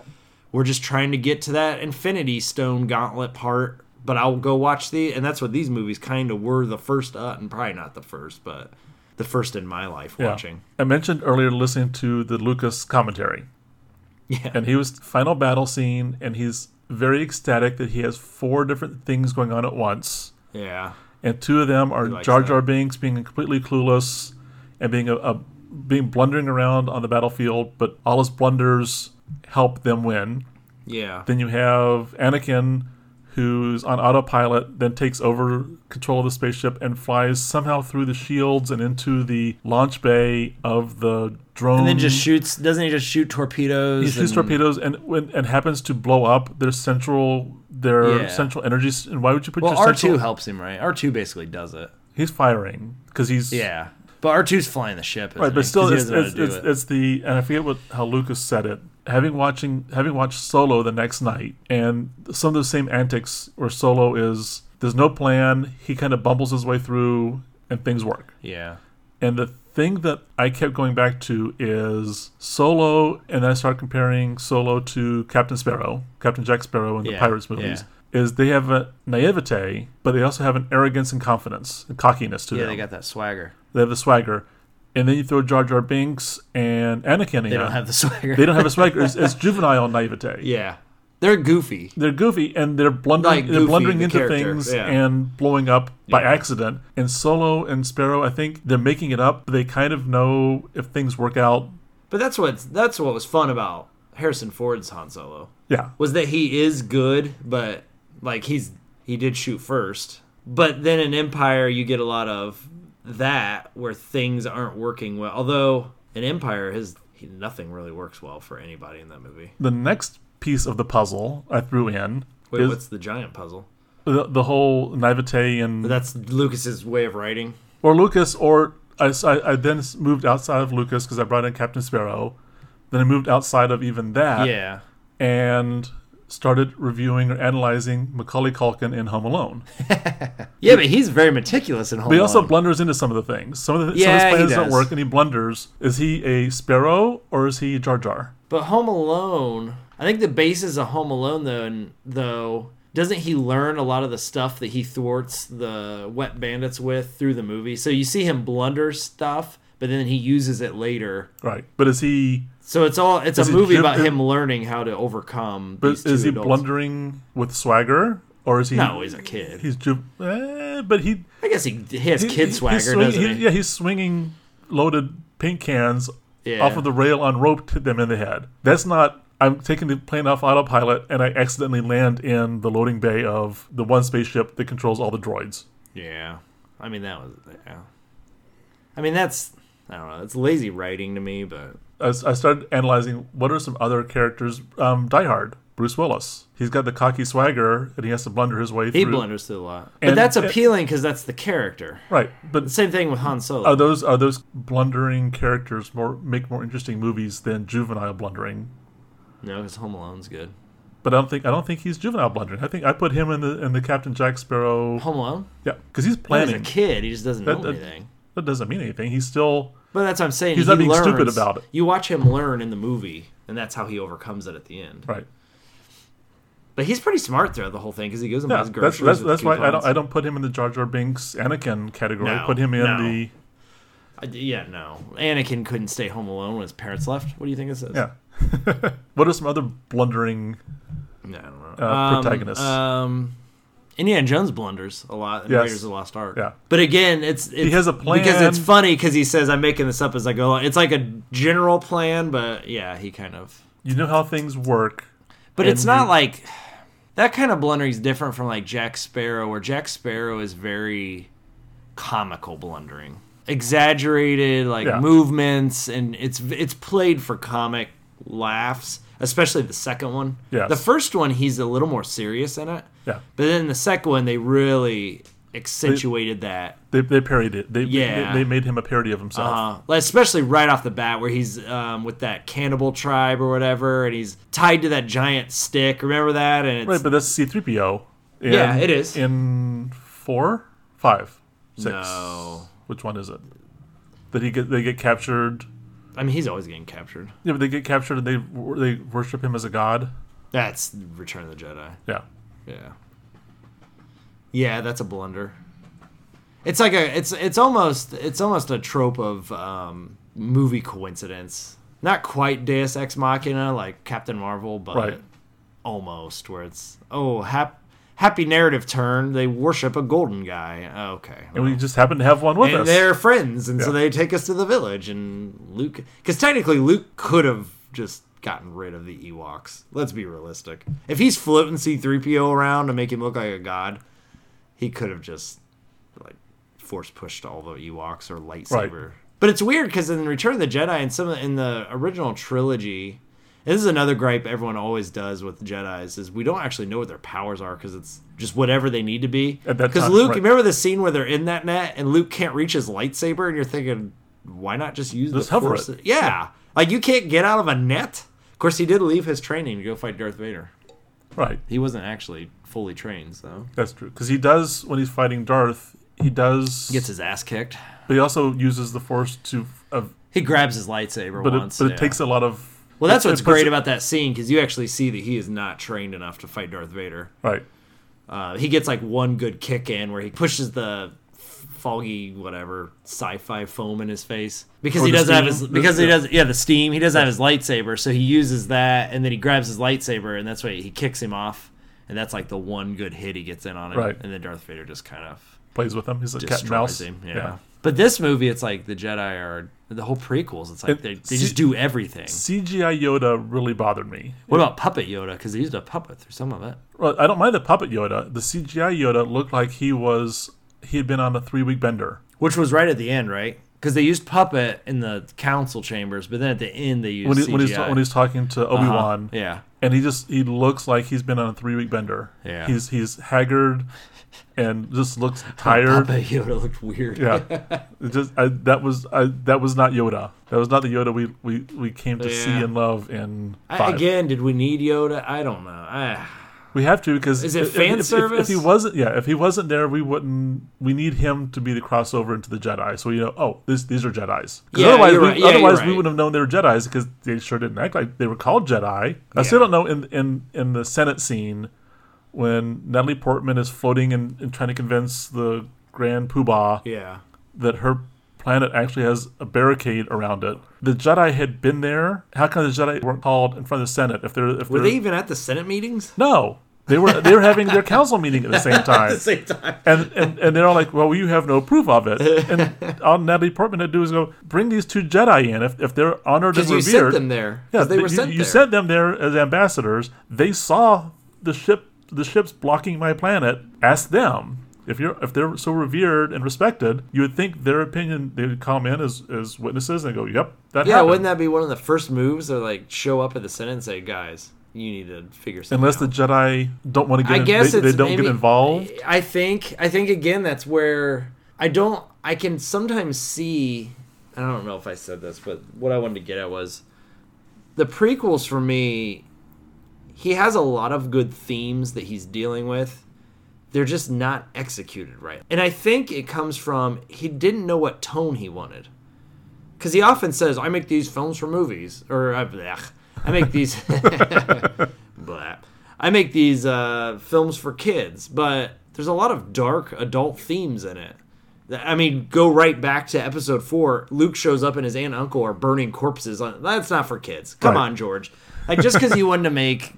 Speaker 2: we're just trying to get to that Infinity Stone Gauntlet part. But I'll go watch the, and that's what these movies kind of were the first, uh, and probably not the first, but the first in my life
Speaker 1: yeah.
Speaker 2: watching.
Speaker 1: I mentioned earlier listening to the Lucas commentary.
Speaker 2: Yeah.
Speaker 1: and he was final battle scene and he's very ecstatic that he has four different things going on at once
Speaker 2: Yeah.
Speaker 1: and two of them are jar jar binks being completely clueless and being a, a being blundering around on the battlefield but all his blunders help them win
Speaker 2: Yeah.
Speaker 1: then you have anakin who's on autopilot then takes over control of the spaceship and flies somehow through the shields and into the launch bay of the drone
Speaker 2: And then just shoots. Doesn't he just shoot torpedoes?
Speaker 1: he shoots
Speaker 2: and-
Speaker 1: torpedoes and and happens to blow up their central their
Speaker 2: Yeah.
Speaker 1: central energies. And why would you put
Speaker 2: Well,
Speaker 1: your
Speaker 2: R
Speaker 1: central?
Speaker 2: two helps him, right? R two basically does it.
Speaker 1: He's firing because he's
Speaker 2: Yeah, but R 2s flying the ship,
Speaker 1: right, but still, it's,
Speaker 2: doesn't know how
Speaker 1: it's, it's,
Speaker 2: it.
Speaker 1: it's the and I forget what how Lucas said it. Having watching having watched Solo the next night, and some of the same antics where Solo is there's no plan. He kind of bumbles his way through, and things work.
Speaker 2: yeah,
Speaker 1: And the thing that I kept going back to is Solo, and then I started comparing Solo to Captain Sparrow, Captain Jack Sparrow in the
Speaker 2: Yeah,
Speaker 1: Pirates movies. Is they have a naivete, but they also have an arrogance and confidence and cockiness to
Speaker 2: yeah.
Speaker 1: them.
Speaker 2: They got that swagger.
Speaker 1: They have the swagger, and then you throw Jar Jar Binks and Anakin in.
Speaker 2: They don't have the swagger.
Speaker 1: They don't have a swagger. It's, it's juvenile naivete.
Speaker 2: yeah, they're goofy.
Speaker 1: They're goofy and they're blundering.
Speaker 2: Like
Speaker 1: they're blundering
Speaker 2: the
Speaker 1: into
Speaker 2: character,
Speaker 1: things
Speaker 2: yeah.
Speaker 1: and blowing up by accident. And Solo and Sparrow, I think they're making it up. They kind of know if things work out.
Speaker 2: But that's what that's what was fun about Harrison Ford's Han Solo
Speaker 1: Yeah,
Speaker 2: was that he is good, but like he's he did shoot first. But then in Empire, you get a lot of that where things aren't working well. Although in Empire, his he, nothing really works well for anybody in that movie.
Speaker 1: the next piece of the puzzle I threw in
Speaker 2: Wait,
Speaker 1: is
Speaker 2: what's the giant puzzle?
Speaker 1: the, the whole naivete and
Speaker 2: That's Lucas's way of writing.
Speaker 1: or Lucas or I. I then moved outside of Lucas because I brought in Captain Sparrow. Then I moved outside of even that.
Speaker 2: Yeah.
Speaker 1: and started reviewing or analyzing Macaulay Culkin in Home Alone.
Speaker 2: Yeah, but he's very meticulous in Home
Speaker 1: But he also
Speaker 2: Alone.
Speaker 1: blunders into some of the things. Some of the some of his plans don't work, and he blunders. Is he a Sparrow or is he Jar Jar?
Speaker 2: But Home Alone, I think the basis of Home Alone though, and though doesn't he learn a lot of the stuff that he thwarts the wet bandits with through the movie? So you see him blunder stuff, but then he uses it later.
Speaker 1: Right, but is he?
Speaker 2: So it's all it's
Speaker 1: Is
Speaker 2: a movie about him learning how to overcome.
Speaker 1: But
Speaker 2: these two
Speaker 1: is he
Speaker 2: adults.
Speaker 1: blundering with swagger or is he?
Speaker 2: No, he's a kid.
Speaker 1: He's ju- eh, but he
Speaker 2: I guess he, he has
Speaker 1: he-
Speaker 2: kid swagger,
Speaker 1: swing-
Speaker 2: doesn't he?
Speaker 1: Yeah, he's swinging loaded paint cans
Speaker 2: Yeah.
Speaker 1: off of the rail on rope to them in the head. That's not. I'm taking the plane off autopilot and I accidentally land in the loading bay of the one spaceship that controls all the droids.
Speaker 2: Yeah, I mean that was yeah. I mean that's I don't know. It's lazy writing to me, but
Speaker 1: I, I started analyzing what are some other characters. Um, Die Hard, Bruce Willis. He's got the cocky swagger, and he has to blunder his way
Speaker 2: he
Speaker 1: through.
Speaker 2: He blunders through a lot. But that's appealing because that's the character.
Speaker 1: Right, but
Speaker 2: The same thing with Han Solo.
Speaker 1: are those are those blundering characters more make more interesting movies than juvenile blundering?
Speaker 2: no, because Home Alone's good.
Speaker 1: but I don't think I don't think he's juvenile blundering. I think I put him in the in the Captain Jack Sparrow.
Speaker 2: Home Alone.
Speaker 1: Yeah, because he's
Speaker 2: Well, He's a
Speaker 1: planning.
Speaker 2: kid. He just doesn't know
Speaker 1: That- that-
Speaker 2: anything.
Speaker 1: That doesn't mean anything. He's still
Speaker 2: But that's what I'm saying.
Speaker 1: He's
Speaker 2: he
Speaker 1: not being stupid
Speaker 2: learns-
Speaker 1: about it.
Speaker 2: You watch him learn in the movie, and that's how he overcomes it at the end.
Speaker 1: right.
Speaker 2: But he's pretty smart throughout the whole thing because he goes and
Speaker 1: Yeah, that's
Speaker 2: groceries.
Speaker 1: that's,
Speaker 2: with
Speaker 1: that's why I don't. I don't put him in the Jar Jar Binks Anakin category.
Speaker 2: No,
Speaker 1: I put him in
Speaker 2: no.
Speaker 1: the
Speaker 2: I- yeah, no. Anakin couldn't stay home alone when his parents left. What do you think this is?
Speaker 1: yeah. what are some other blundering?
Speaker 2: No, I don't know.
Speaker 1: Uh, protagonists.
Speaker 2: Um, Indiana Jones blunders a lot in
Speaker 1: Yes.
Speaker 2: Raiders of the Lost Ark.
Speaker 1: Yeah.
Speaker 2: But again, it's, it's
Speaker 1: has a
Speaker 2: because it's funny because he says I'm making this up as I go along. It's like a general plan, but yeah, he kind of.
Speaker 1: You know how things work.
Speaker 2: But it's not
Speaker 1: you-
Speaker 2: like that kind of blundering is different from like Jack Sparrow, where Jack Sparrow is very comical blundering, exaggerated like
Speaker 1: Yeah.
Speaker 2: movements, and it's it's played for comic laughs. Especially the second one.
Speaker 1: Yeah.
Speaker 2: The first one, he's a little more serious in it.
Speaker 1: Yeah,
Speaker 2: But then the second one, they really accentuated that.
Speaker 1: they, they parodied it. They,
Speaker 2: Yeah.
Speaker 1: they they made him a parody of himself.
Speaker 2: Uh, especially right off the bat, where he's um, with that cannibal tribe or whatever, and he's tied to that giant stick. Remember that? And it's,
Speaker 1: Right, but that's C three PO.
Speaker 2: Yeah, it is.
Speaker 1: in four, five, six.
Speaker 2: No.
Speaker 1: Which one is it? That he get they get captured.
Speaker 2: I mean, he's always getting captured.
Speaker 1: Yeah, but they get captured and they they worship him as a god.
Speaker 2: That's Return of the Jedi.
Speaker 1: Yeah,
Speaker 2: Yeah. Yeah, that's a blunder. It's like a it's it's almost it's almost a trope of um, movie coincidence. Not quite Deus Ex Machina like Captain Marvel, but
Speaker 1: Right.
Speaker 2: almost where it's oh hap, happy narrative turn. They worship a golden guy. Okay,
Speaker 1: and we just happen to have one with
Speaker 2: and
Speaker 1: us.
Speaker 2: they're friends, and so they take us to the village. And Luke, because technically Luke could have just gotten rid of the Ewoks. Let's be realistic. If he's floating C-3PO around to make him look like a god, he could have just like force pushed all the Ewoks or lightsaber. But it's weird because in Return of the Jedi and some of- in the original trilogy. This is another gripe everyone always does with Jedi's is we don't actually know what their powers are because it's just whatever they need to be. Because Luke,
Speaker 1: right.
Speaker 2: remember the scene where they're in that net and Luke can't reach his lightsaber, and you're thinking, why not just use
Speaker 1: Just
Speaker 2: the
Speaker 1: hover
Speaker 2: force?
Speaker 1: it.
Speaker 2: Yeah, like you can't get out of a net. Of course, he did leave his training to go fight Darth Vader.
Speaker 1: right.
Speaker 2: He wasn't actually fully trained, so
Speaker 1: That's true. Because he does when he's fighting Darth, he does.
Speaker 2: gets his ass kicked.
Speaker 1: but he also uses the Force to. Uh,
Speaker 2: He grabs his lightsaber
Speaker 1: but
Speaker 2: once.
Speaker 1: it, but
Speaker 2: yeah.
Speaker 1: it takes a lot of.
Speaker 2: well, that's what's great
Speaker 1: it-
Speaker 2: about that scene because you actually see that he is not trained enough to fight Darth Vader.
Speaker 1: Right.
Speaker 2: Uh, he gets like one good kick in where he pushes the foggy whatever sci-fi foam in his face because
Speaker 1: Or
Speaker 2: he doesn't have his
Speaker 1: steam?
Speaker 2: because he doesn't yeah the steam he doesn't have his lightsaber so he uses that and then he grabs his lightsaber and that's why he kicks him off and that's like the one good hit he gets in on him
Speaker 1: Right.
Speaker 2: and then Darth Vader just kind of
Speaker 1: Plays with him. He's a cat and mouse.
Speaker 2: him yeah. but this movie it's like the Jedi are the whole prequels it's like
Speaker 1: It-
Speaker 2: they, they
Speaker 1: see-
Speaker 2: just do everything
Speaker 1: CGI Yoda really bothered me.
Speaker 2: what about puppet Yoda because they used a puppet through some of it
Speaker 1: Well, I don't mind the puppet Yoda. The CGI Yoda looked like he was he had been on a three week bender.
Speaker 2: Which was right at the end, right? Because they used puppet in the council chambers, but then at the end they used
Speaker 1: When, he,
Speaker 2: CGI.
Speaker 1: when he's when he's talking to Obi Wan,
Speaker 2: Uh-huh. Yeah,
Speaker 1: and he just he looks like he's been on a three week bender.
Speaker 2: Yeah.
Speaker 1: he's he's haggard and just looks tired.
Speaker 2: Puppet Yoda looked weird.
Speaker 1: Yeah, it just I, that was I, that was not Yoda. That was not the Yoda we we, we came to see and love in
Speaker 2: I, again, did we need Yoda? I don't know. I,
Speaker 1: We have to because
Speaker 2: Is it
Speaker 1: if-
Speaker 2: fan
Speaker 1: if, if-
Speaker 2: service?
Speaker 1: If, he wasn't, yeah, if he wasn't there, we wouldn't. We need him to be the crossover into the Jedi, so you know, oh, this, these are Jedi's.
Speaker 2: Yeah,
Speaker 1: otherwise,
Speaker 2: you're
Speaker 1: we,
Speaker 2: right. Yeah,
Speaker 1: otherwise we wouldn't have known they were Jedi's because they sure didn't act like they were called Jedi. I still don't know in in in the Senate scene when Natalie Portman is floating and, and trying to convince the Grand Poobah
Speaker 2: yeah.
Speaker 1: that her planet actually has a barricade around it. The Jedi had been there. How come the Jedi weren't called in front of the Senate if they're if
Speaker 2: Were
Speaker 1: they're
Speaker 2: they even at the Senate meetings?
Speaker 1: no, they were they were having their council meeting at the same time,
Speaker 2: same time.
Speaker 1: and, and and they're all like, "Well, you have no proof of it." And all Natalie Portman had to do is go, "Bring these two Jedi in if, if they're honored and
Speaker 2: Because you
Speaker 1: revered."
Speaker 2: sent them there.
Speaker 1: yeah,
Speaker 2: Yeah, they were
Speaker 1: you,
Speaker 2: sent
Speaker 1: you
Speaker 2: there.
Speaker 1: sent them there as ambassadors. They saw the ship the ships blocking my planet. Ask them. If you're if they're so revered and respected, you would think their opinion they would come in as, as witnesses and go, "Yep, that
Speaker 2: yeah,
Speaker 1: happened."
Speaker 2: wouldn't that be one of the first moves? Or like show up at the Senate and say, "Guys, you need to figure something
Speaker 1: Unless
Speaker 2: out."
Speaker 1: the Jedi don't want to get,
Speaker 2: I
Speaker 1: in,
Speaker 2: guess
Speaker 1: they, they don't
Speaker 2: maybe-
Speaker 1: get involved.
Speaker 2: I think I think again that's where I don't I can sometimes see I don't know if I said this, but what I wanted to get at was the prequels for me he has a lot of good themes that he's dealing with. They're just not executed right. And I think it comes from he didn't know what tone he wanted. Because he often says, I make these films for movies. Or, uh, blech. I make these. Blah. I make these uh, films for kids, but there's a lot of dark adult themes in it. I mean, go right back to episode four. Luke shows up and his aunt and uncle are burning corpses. On, that's not for kids. Come
Speaker 1: Right.
Speaker 2: on, George. Like just because you wanted to make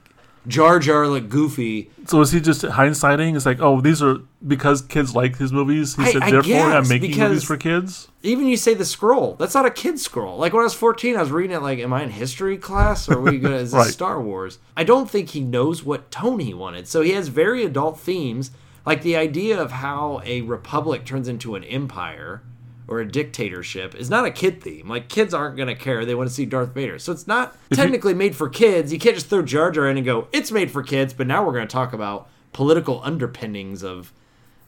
Speaker 2: Jar Jar look goofy,
Speaker 1: So is he just hindsighting? It's like, oh, these are because kids like his movies. He
Speaker 2: I-
Speaker 1: said,
Speaker 2: I
Speaker 1: therefore, I'm making movies for kids.
Speaker 2: even you say the scroll. That's not a kid's scroll. Like when I was 14, I was reading it like, am I in history class or are we gonna, is this
Speaker 1: Right.
Speaker 2: Star Wars? I don't think he knows what tone he wanted. So he has very adult themes, like the idea of how a republic turns into an empire or a dictatorship is not a kid theme. Like kids aren't gonna care. They want to see Darth Vader. So it's not technically made for kids. You can't just throw Jar Jar in and go, it's made for kids, but now we're gonna talk about political underpinnings of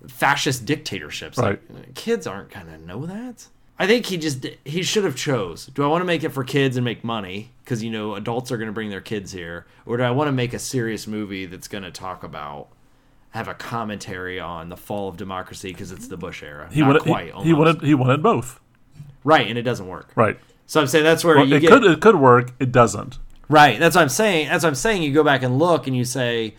Speaker 2: fascist dictatorships. Like, uh, kids aren't gonna know that. I think he just he should have chose. Do I want to make it for kids and make money because you know adults are gonna bring their kids here, or do I want to make a serious movie that's gonna talk about have a commentary on the fall of democracy because it's the Bush era?
Speaker 1: He
Speaker 2: Not
Speaker 1: wanted,
Speaker 2: quite.
Speaker 1: he, he wanted, he wanted both.
Speaker 2: right, and it doesn't work.
Speaker 1: Right.
Speaker 2: So I'm saying that's where
Speaker 1: Well,
Speaker 2: you
Speaker 1: it
Speaker 2: get
Speaker 1: could, it could work. It doesn't.
Speaker 2: Right. That's what I'm saying. That's what I'm saying. You go back and look and you say,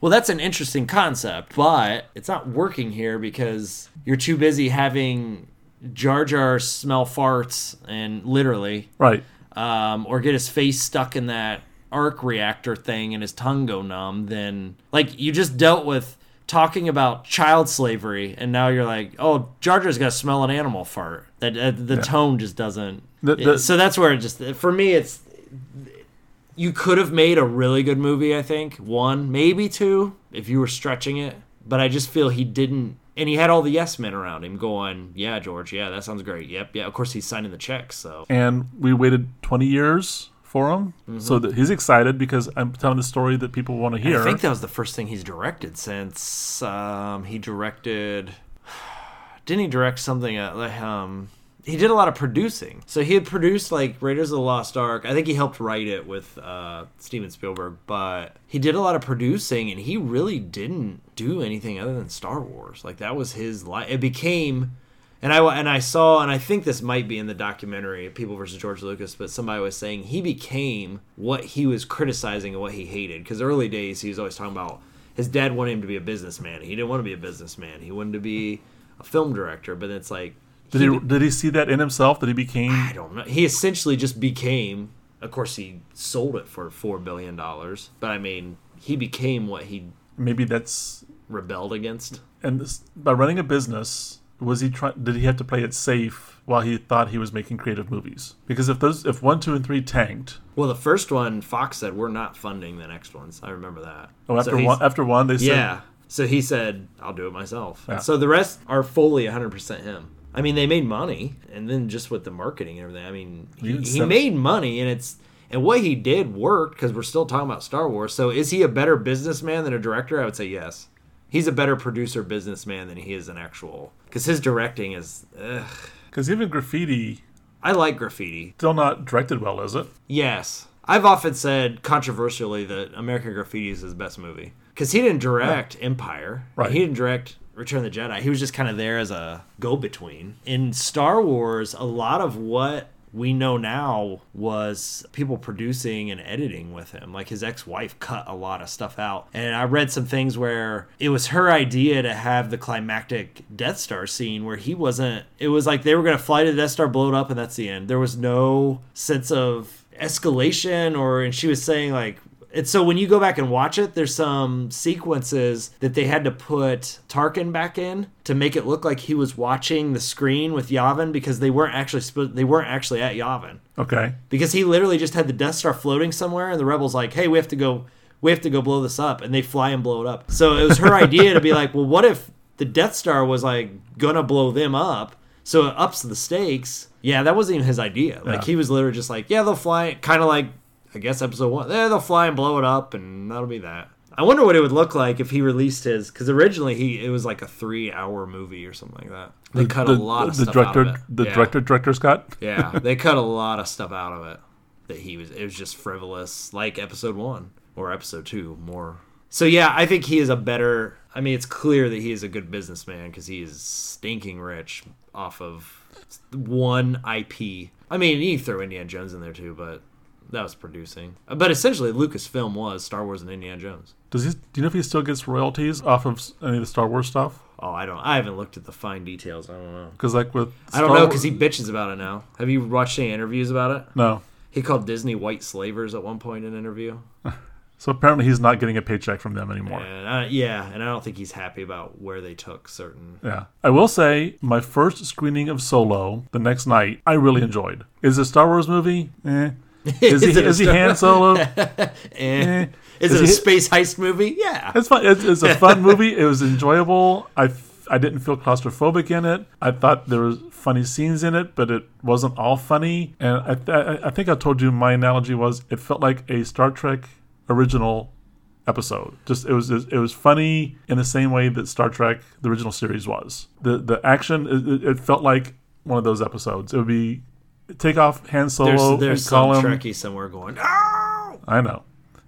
Speaker 2: well, that's an interesting concept, but it's not working here because you're too busy having Jar Jar smell farts and literally,
Speaker 1: Right.
Speaker 2: um, or get his face stuck in that arc reactor thing and his tongue go numb. Then, like, you just dealt with talking about child slavery, and now you're like, oh, Jar Jar's got to smell an animal fart. That uh, the tone just doesn't.
Speaker 1: The- the-
Speaker 2: so that's where it just for me, it's you could have made a really good movie, I think. One, maybe two, if you were stretching it. But I just feel he didn't. And he had all the yes men around him going, Yeah, George, yeah, that sounds great. Yep, yeah. Of course, he's signing the checks. So,
Speaker 1: And we waited 20 years for him.
Speaker 2: Mm-hmm.
Speaker 1: So that he's excited because I'm telling the story that people want to hear.
Speaker 2: I think that was the first thing he's directed since um, he directed. Didn't he direct something? At, like, um, he did a lot of producing. So he had produced like Raiders of the Lost Ark. I think he helped write it with uh, Steven Spielberg, but he did a lot of producing, and he really didn't do anything other than Star Wars. Like that was his life. It became. And I and I saw, and I think this might be in the documentary "People versus George Lucas," but somebody was saying he became what he was criticizing and what he hated. Because early days, he was always talking about his dad wanted him to be a businessman. He didn't want to be a businessman. He wanted to be a film director. But it's like,
Speaker 1: did he did he see that in himself that he became
Speaker 2: I don't know. He essentially just became. Of course, he sold it for four billion dollars. But I mean, he became what he
Speaker 1: maybe that's
Speaker 2: rebelled against.
Speaker 1: and this, by running a business was he trying did he have to play it safe while he thought he was making creative movies because if those if one two and three tanked
Speaker 2: Well, the first one, Fox said, "We're not funding the next ones." I remember that.
Speaker 1: oh after
Speaker 2: he's-
Speaker 1: one after one they said
Speaker 2: Yeah. So he said, "I'll do it myself."
Speaker 1: Yeah.
Speaker 2: So the rest are fully 100% him. I mean, they made money, and then just with the marketing and everything. I mean, he, he made money, and it's and what he did worked because we're still talking about Star Wars. So is he a better businessman than a director? I would say yes. He's a better producer businessman than he is an actual because his directing is.
Speaker 1: Because even graffiti
Speaker 2: I like graffiti.
Speaker 1: still not directed well is it
Speaker 2: Yes. I've often said controversially that American Graffiti is his best movie because he didn't direct Empire.
Speaker 1: Right.
Speaker 2: He didn't direct Return of the Jedi. He was just kind of there as a go between. In Star Wars, a lot of what we know now was people producing and editing with him. Like his ex wife cut a lot of stuff out. And I read some things where it was her idea to have the climactic Death Star scene where he wasn't, it was like they were going to fly to the Death Star, blow it up, and that's the end. There was no sense of escalation or, and she was saying like, and so when you go back and watch it, there's some sequences that they had to put Tarkin back in to make it look like he was watching the screen with Yavin because they weren't actually they weren't actually at Yavin
Speaker 1: okay
Speaker 2: because he literally just had the Death Star floating somewhere and the rebels like, "Hey, we have to go we have to go blow this up." And they fly and blow it up. So it was her idea to be like, "Well, what if the Death Star was like gonna blow them up?" So it ups the stakes. Yeah, that wasn't even his idea. Like
Speaker 1: Yeah.
Speaker 2: he was literally just like, "Yeah, they'll fly." Kind of like I guess episode 1. Yeah, they'll fly and blow it up and that'll be that. I wonder what it would look like if he released his because originally he it was like a three hour movie or something like that. They cut
Speaker 1: the,
Speaker 2: a lot of
Speaker 1: the
Speaker 2: stuff
Speaker 1: director
Speaker 2: out of it.
Speaker 1: the
Speaker 2: Yeah.
Speaker 1: director director's cut
Speaker 2: Yeah, they cut a lot of stuff out of it that he was. It was just frivolous, like episode one. or episode two more. So yeah, I think he is a better. I mean, it's clear that he is a good businessman because he is stinking rich off of one IP. I mean, you throw Indiana Jones in there too, but that was producing. But essentially, Lucasfilm was Star Wars and Indiana Jones.
Speaker 1: Does he? Do you know if he still gets royalties off of any of the Star Wars stuff?
Speaker 2: Oh, I don't. I haven't looked at the fine details. I don't know.
Speaker 1: Because like with
Speaker 2: I don't know because he bitches about it now. Have you watched any interviews about it?
Speaker 1: no.
Speaker 2: He called Disney white slavers at one point in an interview.
Speaker 1: So apparently he's not getting a paycheck from them anymore.
Speaker 2: And I, yeah, and I don't think he's happy about where they took certain.
Speaker 1: Yeah. I will say my first screening of Solo the next night I really enjoyed. Is it a Star Wars movie? Eh. Is, he is he Han Solo?
Speaker 2: Eh.
Speaker 1: Eh.
Speaker 2: Is,
Speaker 1: Is
Speaker 2: it a
Speaker 1: he-
Speaker 2: space heist movie? Yeah.
Speaker 1: It's fun. It's, it's a fun movie. It was enjoyable. I, f- I didn't feel claustrophobic in it. I thought there was funny scenes in it, but it wasn't all funny. And I, th- I think I told you my analogy was it felt like a Star Trek original episode. Just it was it was funny in the same way that Star Trek the original series was. The the action it- it felt like one of those episodes. It would be take off Han Solo
Speaker 2: There's, there's
Speaker 1: and call
Speaker 2: some
Speaker 1: him.
Speaker 2: Trekkie somewhere going, oh!
Speaker 1: I know.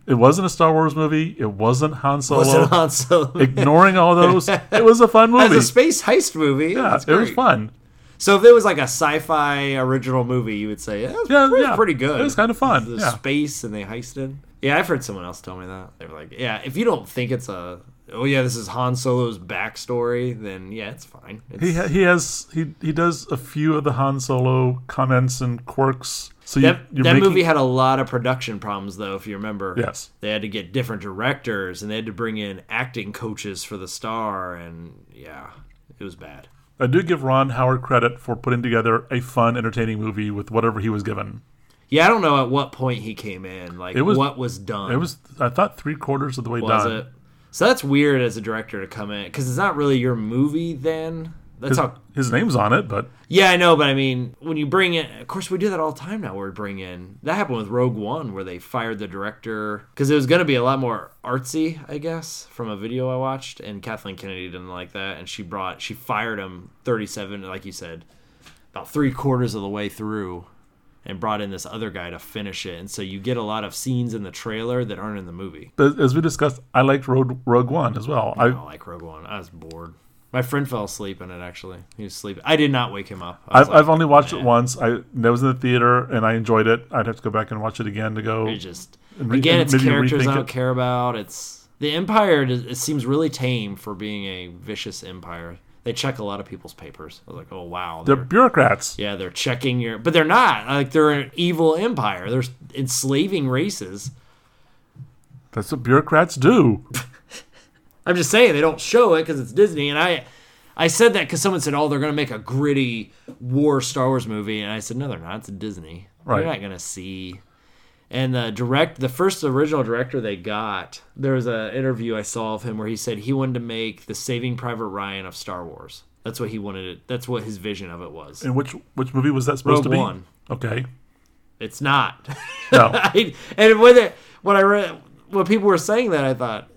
Speaker 1: It wasn't a Star Wars movie. It wasn't Han Solo.
Speaker 2: Was it Han Solo?
Speaker 1: ignoring all those, it was a fun movie.
Speaker 2: As
Speaker 1: movie.
Speaker 2: a space heist movie.
Speaker 1: yeah, it was fun.
Speaker 2: So if it was like a sci-fi original movie, you would say, yeah, it was,
Speaker 1: Yeah,
Speaker 2: was
Speaker 1: yeah.
Speaker 2: pretty good.
Speaker 1: It was kind of fun.
Speaker 2: the
Speaker 1: Yeah.
Speaker 2: space and they heisted. Yeah, I've heard someone else tell me that. They were like, yeah, if you don't think it's a, oh yeah, this is Han Solo's backstory, then yeah, it's fine. It's,
Speaker 1: He ha- he has he he does a few of the Han Solo comments and quirks. So you,
Speaker 2: that
Speaker 1: you're
Speaker 2: that
Speaker 1: making,
Speaker 2: movie had a lot of production problems, though, if you remember.
Speaker 1: Yes.
Speaker 2: They had to get different directors and they had to bring in acting coaches for the star, and yeah, it was bad.
Speaker 1: I do give Ron Howard credit for putting together a fun, entertaining movie with whatever he was given.
Speaker 2: Yeah, I don't know at what point he came in, like
Speaker 1: was-
Speaker 2: what was done.
Speaker 1: It was I thought three quarters of the way
Speaker 2: was
Speaker 1: done.
Speaker 2: it? So that's weird as a director to come in because it's not really your movie. Then that's
Speaker 1: His,
Speaker 2: how.
Speaker 1: his name's on it, but
Speaker 2: Yeah, I know, but I mean, when you bring in, of course, we do that all the time now. Where we bring in that happened with Rogue One, where they fired the director because it was going to be a lot more artsy, I guess, from a video I watched, and Kathleen Kennedy didn't like that, and she brought she fired him thirty seven, like you said, about three quarters of the way through. And brought in this other guy to finish it, and so you get a lot of scenes in the trailer that aren't in the movie.
Speaker 1: but as we discussed, I liked Rogue, Rogue One as well.
Speaker 2: I
Speaker 1: I
Speaker 2: don't like Rogue One. I was bored. My friend fell asleep in it. Actually, he was sleeping. I did not wake him up.
Speaker 1: I've,
Speaker 2: like,
Speaker 1: I've only watched
Speaker 2: "Nah."
Speaker 1: it once. I that was in the theater and I enjoyed it. I'd have to go back and watch it again to go.
Speaker 2: It just
Speaker 1: re-
Speaker 2: again, it's characters I don't
Speaker 1: it.
Speaker 2: care about. It's the Empire. It seems really tame for being a vicious empire. They check a lot of people's papers. I was like, oh wow,
Speaker 1: They're
Speaker 2: they're,
Speaker 1: bureaucrats.
Speaker 2: yeah, they're checking your, but they're not. Like they're an evil empire. They're enslaving races.
Speaker 1: That's what bureaucrats do.
Speaker 2: I'm just saying they don't show it because it's Disney, and I, I said that because someone said, "Oh, they're going to make a gritty war Star Wars movie," and I said, "No, they're not. It's Disney.
Speaker 1: Right.
Speaker 2: You're not going to see." And the direct, the first original director they got, there was an interview I saw of him where he said he wanted to make the Saving Private Ryan of Star Wars. That's what he wanted. It. That's what his vision of it was.
Speaker 1: And which which movie was that supposed
Speaker 2: Rogue
Speaker 1: to be?
Speaker 2: One.
Speaker 1: Okay.
Speaker 2: It's not.
Speaker 1: No.
Speaker 2: I, and when it, when I read when people were saying that, I thought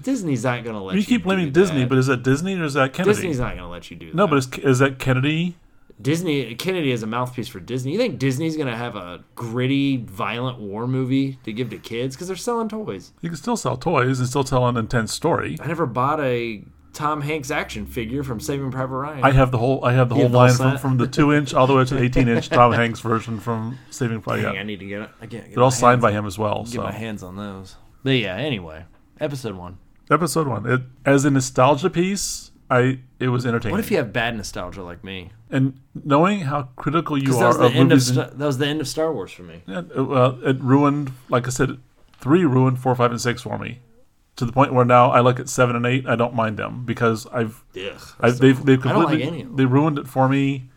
Speaker 2: Disney's not going to let you.
Speaker 1: you keep blaming
Speaker 2: do
Speaker 1: Disney,
Speaker 2: that.
Speaker 1: but is that Disney or is that Kennedy?
Speaker 2: Disney's not going to let you do that.
Speaker 1: no, but is, is that Kennedy?
Speaker 2: Disney Kennedy is a mouthpiece for Disney. You think Disney's gonna have a gritty, violent war movie to give to kids because they're selling toys?
Speaker 1: You can still sell toys and still tell an intense story.
Speaker 2: I never bought a Tom Hanks action figure from Saving Private Ryan.
Speaker 1: I have the whole I have the
Speaker 2: You
Speaker 1: whole
Speaker 2: have the whole
Speaker 1: line from, from the two inch all the way to the eighteen inch Tom Hanks version from Saving Private.
Speaker 2: Dang, I need to get it. I can't. Get
Speaker 1: They're all
Speaker 2: my
Speaker 1: signed by him as well.
Speaker 2: Get
Speaker 1: So
Speaker 2: my hands on those. But yeah. Anyway, episode one.
Speaker 1: episode one, it, as a nostalgia piece, I it was entertaining.
Speaker 2: What if you have bad nostalgia like me?
Speaker 1: and knowing how critical you
Speaker 2: 'Cause that
Speaker 1: are
Speaker 2: was the
Speaker 1: of
Speaker 2: end of
Speaker 1: movies,
Speaker 2: Sta-
Speaker 1: and,
Speaker 2: that was the end of Star Wars for me.
Speaker 1: yeah, it, well, it ruined. Like I said, three ruined four, five, and six for me. To the point where now I look at seven and eight, I don't mind them because I've
Speaker 2: Ugh,
Speaker 1: I, they've they've
Speaker 2: like
Speaker 1: completely
Speaker 2: any of them.
Speaker 1: they ruined it for me.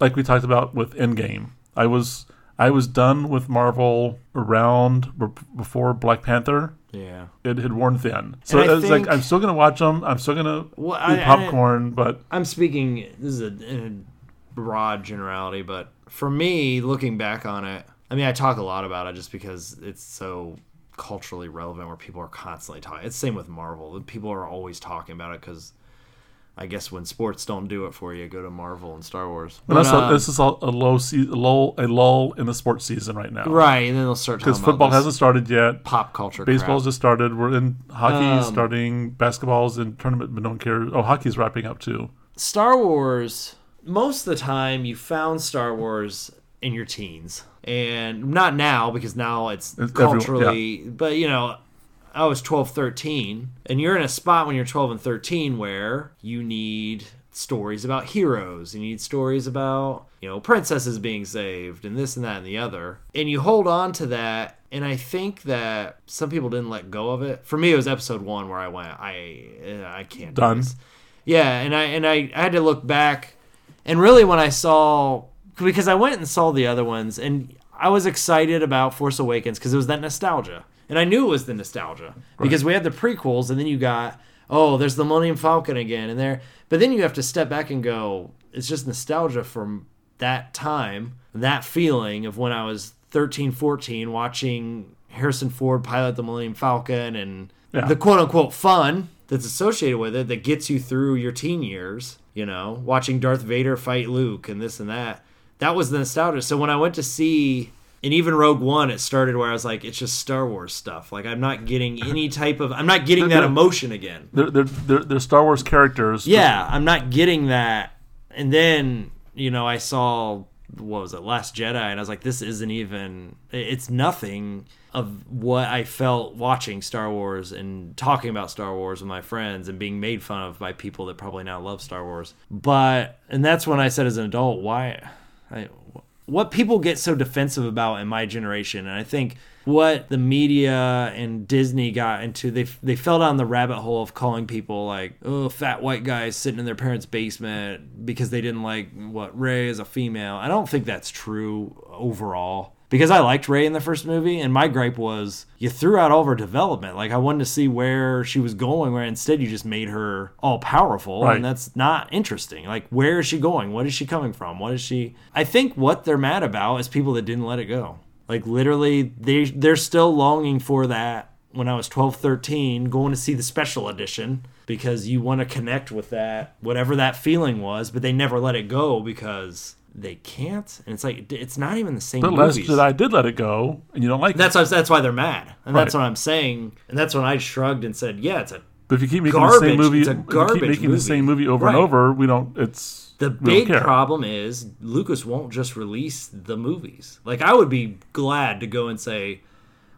Speaker 1: Like we talked about with Endgame, I was I was done with Marvel around before Black Panther.
Speaker 2: Yeah.
Speaker 1: It had worn thin, so
Speaker 2: And I
Speaker 1: it's like I'm still gonna watch them. I'm still gonna
Speaker 2: Well,
Speaker 1: eat
Speaker 2: I- I-
Speaker 1: popcorn, but
Speaker 2: I'm speaking. This is a, a broad generality, but for me, looking back on it, I mean, I talk a lot about it just because it's so culturally relevant, where people are constantly talking. It's the same with Marvel. People are always talking about it because I guess when sports don't do it for you, go to Marvel and Star Wars. But,
Speaker 1: also,
Speaker 2: um,
Speaker 1: this is all a low se- lull, a lull in the sports season right now.
Speaker 2: right, and then they'll start talking
Speaker 1: Because football hasn't started yet.
Speaker 2: pop culture.
Speaker 1: Baseball's
Speaker 2: crap.
Speaker 1: just started. We're in hockey
Speaker 2: Um,
Speaker 1: starting. Basketball's in tournament, but no one cares. Oh, hockey's wrapping up too.
Speaker 2: Star Wars. Most of the time, you found Star Wars in your teens, and not now because now it's,
Speaker 1: It's everyone-
Speaker 2: culturally. But you know, I was 12, 13, and you're in a spot when you're 12 and 13 where you need stories about heroes, you need stories about you know princesses being saved, and this and that and the other, and you hold on to that. And I think that some people didn't let go of it. For me, it was episode one where I went, I, I can't do
Speaker 1: Done.
Speaker 2: Yeah, and I and I, I had to look back, and really when I saw because I went and saw the other ones, and I was excited about Force Awakens because it was that nostalgia, and I knew it was the nostalgia because we had the prequels, and then you got oh, there's the Millennium Falcon again, and there, but then you have to step back and go, it's just nostalgia from that time, that feeling of when I was 13, 14, watching Harrison Ford pilot the Millennium Falcon and
Speaker 1: Yeah.
Speaker 2: the quote unquote fun that's associated with it that gets you through your teen years, you know, watching Darth Vader fight Luke and this and that. That was the nostalgia. So when I went to see and even Rogue One, it started where I was like, it's just Star Wars stuff. Like I'm not getting any type of I'm not getting that emotion again.
Speaker 1: They're they're they're, they're Star Wars characters.
Speaker 2: Yeah, I'm not getting that. And then, you know, I saw what was it, Last Jedi, and I was like, this isn't even it's nothing of what I felt watching Star Wars and talking about Star Wars with my friends and being made fun of by people that probably now love Star Wars. But and that's when I said as an adult, why I what people get so defensive about in my generation and i think what the media and disney got into they they fell down the rabbit hole of calling people like oh fat white guys sitting in their parents basement because they didn't like what Rey is a female. I don't think that's true overall because I liked Rey in the first movie, and my gripe was you threw out all of her development. Like I wanted to see where she was going, where instead you just made her all powerful,
Speaker 1: Right.
Speaker 2: and that's not interesting. Like where is she going? What is she coming from? What is she? I think what they're mad about is people that didn't let it go. Like literally, they they're still longing for that. When I was 12, 13, going to see the special edition because you want to connect with that, whatever that feeling was, but they never let it go because they can't. And it's like it's not even the same.
Speaker 1: But Last
Speaker 2: movies.
Speaker 1: Jedi did let it go, and you don't like it.
Speaker 2: That's why that's why they're mad, and that's what I'm saying. And that's when I shrugged and said, "Yeah, it's a
Speaker 1: But if you keep making
Speaker 2: Garbage.
Speaker 1: the same movie,
Speaker 2: It's a
Speaker 1: if you keep making
Speaker 2: movie.
Speaker 1: the same movie over and over, we don't. It's
Speaker 2: The big problem is Lucas won't just release the movies. Like I would be glad to go and say,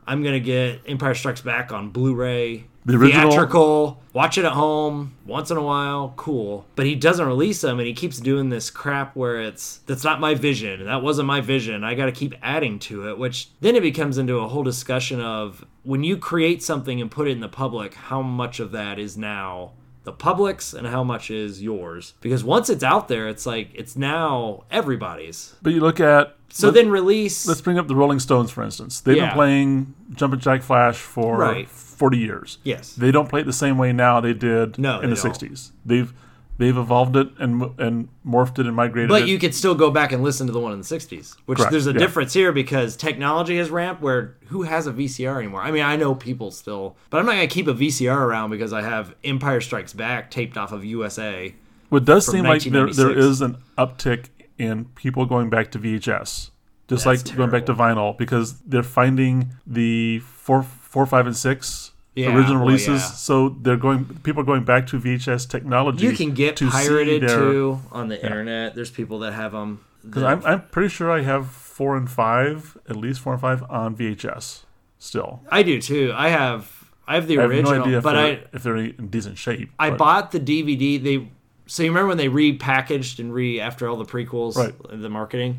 Speaker 2: I'm gonna get Empire Strikes Back on Blu-ray,
Speaker 1: The original-
Speaker 2: theatrical, watch it at home once in a while, cool. But he doesn't release them, and he keeps doing this crap where it's that's not my vision, that wasn't my vision. I got to keep adding to it, which then it becomes into a whole discussion of when you create something and put it in the public, how much of that is now the public's and how much is yours because once it's out there it's like it's now everybody's
Speaker 1: But you look at
Speaker 2: so then release
Speaker 1: Let's bring up the Rolling Stones, for instance. They've
Speaker 2: Yeah.
Speaker 1: been playing Jumpin' Jack Flash for
Speaker 2: Right.
Speaker 1: 40 years.
Speaker 2: yes
Speaker 1: They don't play it the same way now they did
Speaker 2: No,
Speaker 1: in
Speaker 2: they
Speaker 1: the
Speaker 2: don't.
Speaker 1: 60s. They've they've evolved it and and morphed it and migrated
Speaker 2: but
Speaker 1: it.
Speaker 2: you could still go back and listen to the one in the 60s which
Speaker 1: Correct,
Speaker 2: there's a
Speaker 1: yeah.
Speaker 2: difference here because technology has ramped where who has a vcr anymore i mean i know people still but i'm not going to keep a vcr around because i have empire strikes back taped off of usa
Speaker 1: What does seem like there, there
Speaker 2: 1996.
Speaker 1: is an uptick in people going back to VHS, just like
Speaker 2: That's
Speaker 1: going back to vinyl, because they're finding the four, four, five, and six
Speaker 2: Yeah,
Speaker 1: original
Speaker 2: well,
Speaker 1: releases.
Speaker 2: yeah.
Speaker 1: So they're going. People are going back to VHS technology.
Speaker 2: you can get
Speaker 1: to
Speaker 2: pirated
Speaker 1: their-
Speaker 2: too on the internet there's people that have them
Speaker 1: Because I'm, I'm pretty sure I have four and five, at least four and five on VHS still.
Speaker 2: i do too i have i have the
Speaker 1: I have
Speaker 2: original
Speaker 1: no idea
Speaker 2: but i
Speaker 1: if they're in decent shape.
Speaker 2: I
Speaker 1: but-
Speaker 2: bought the DVD. They so you remember when they repackaged and re after all the prequels,
Speaker 1: Right.
Speaker 2: the marketing,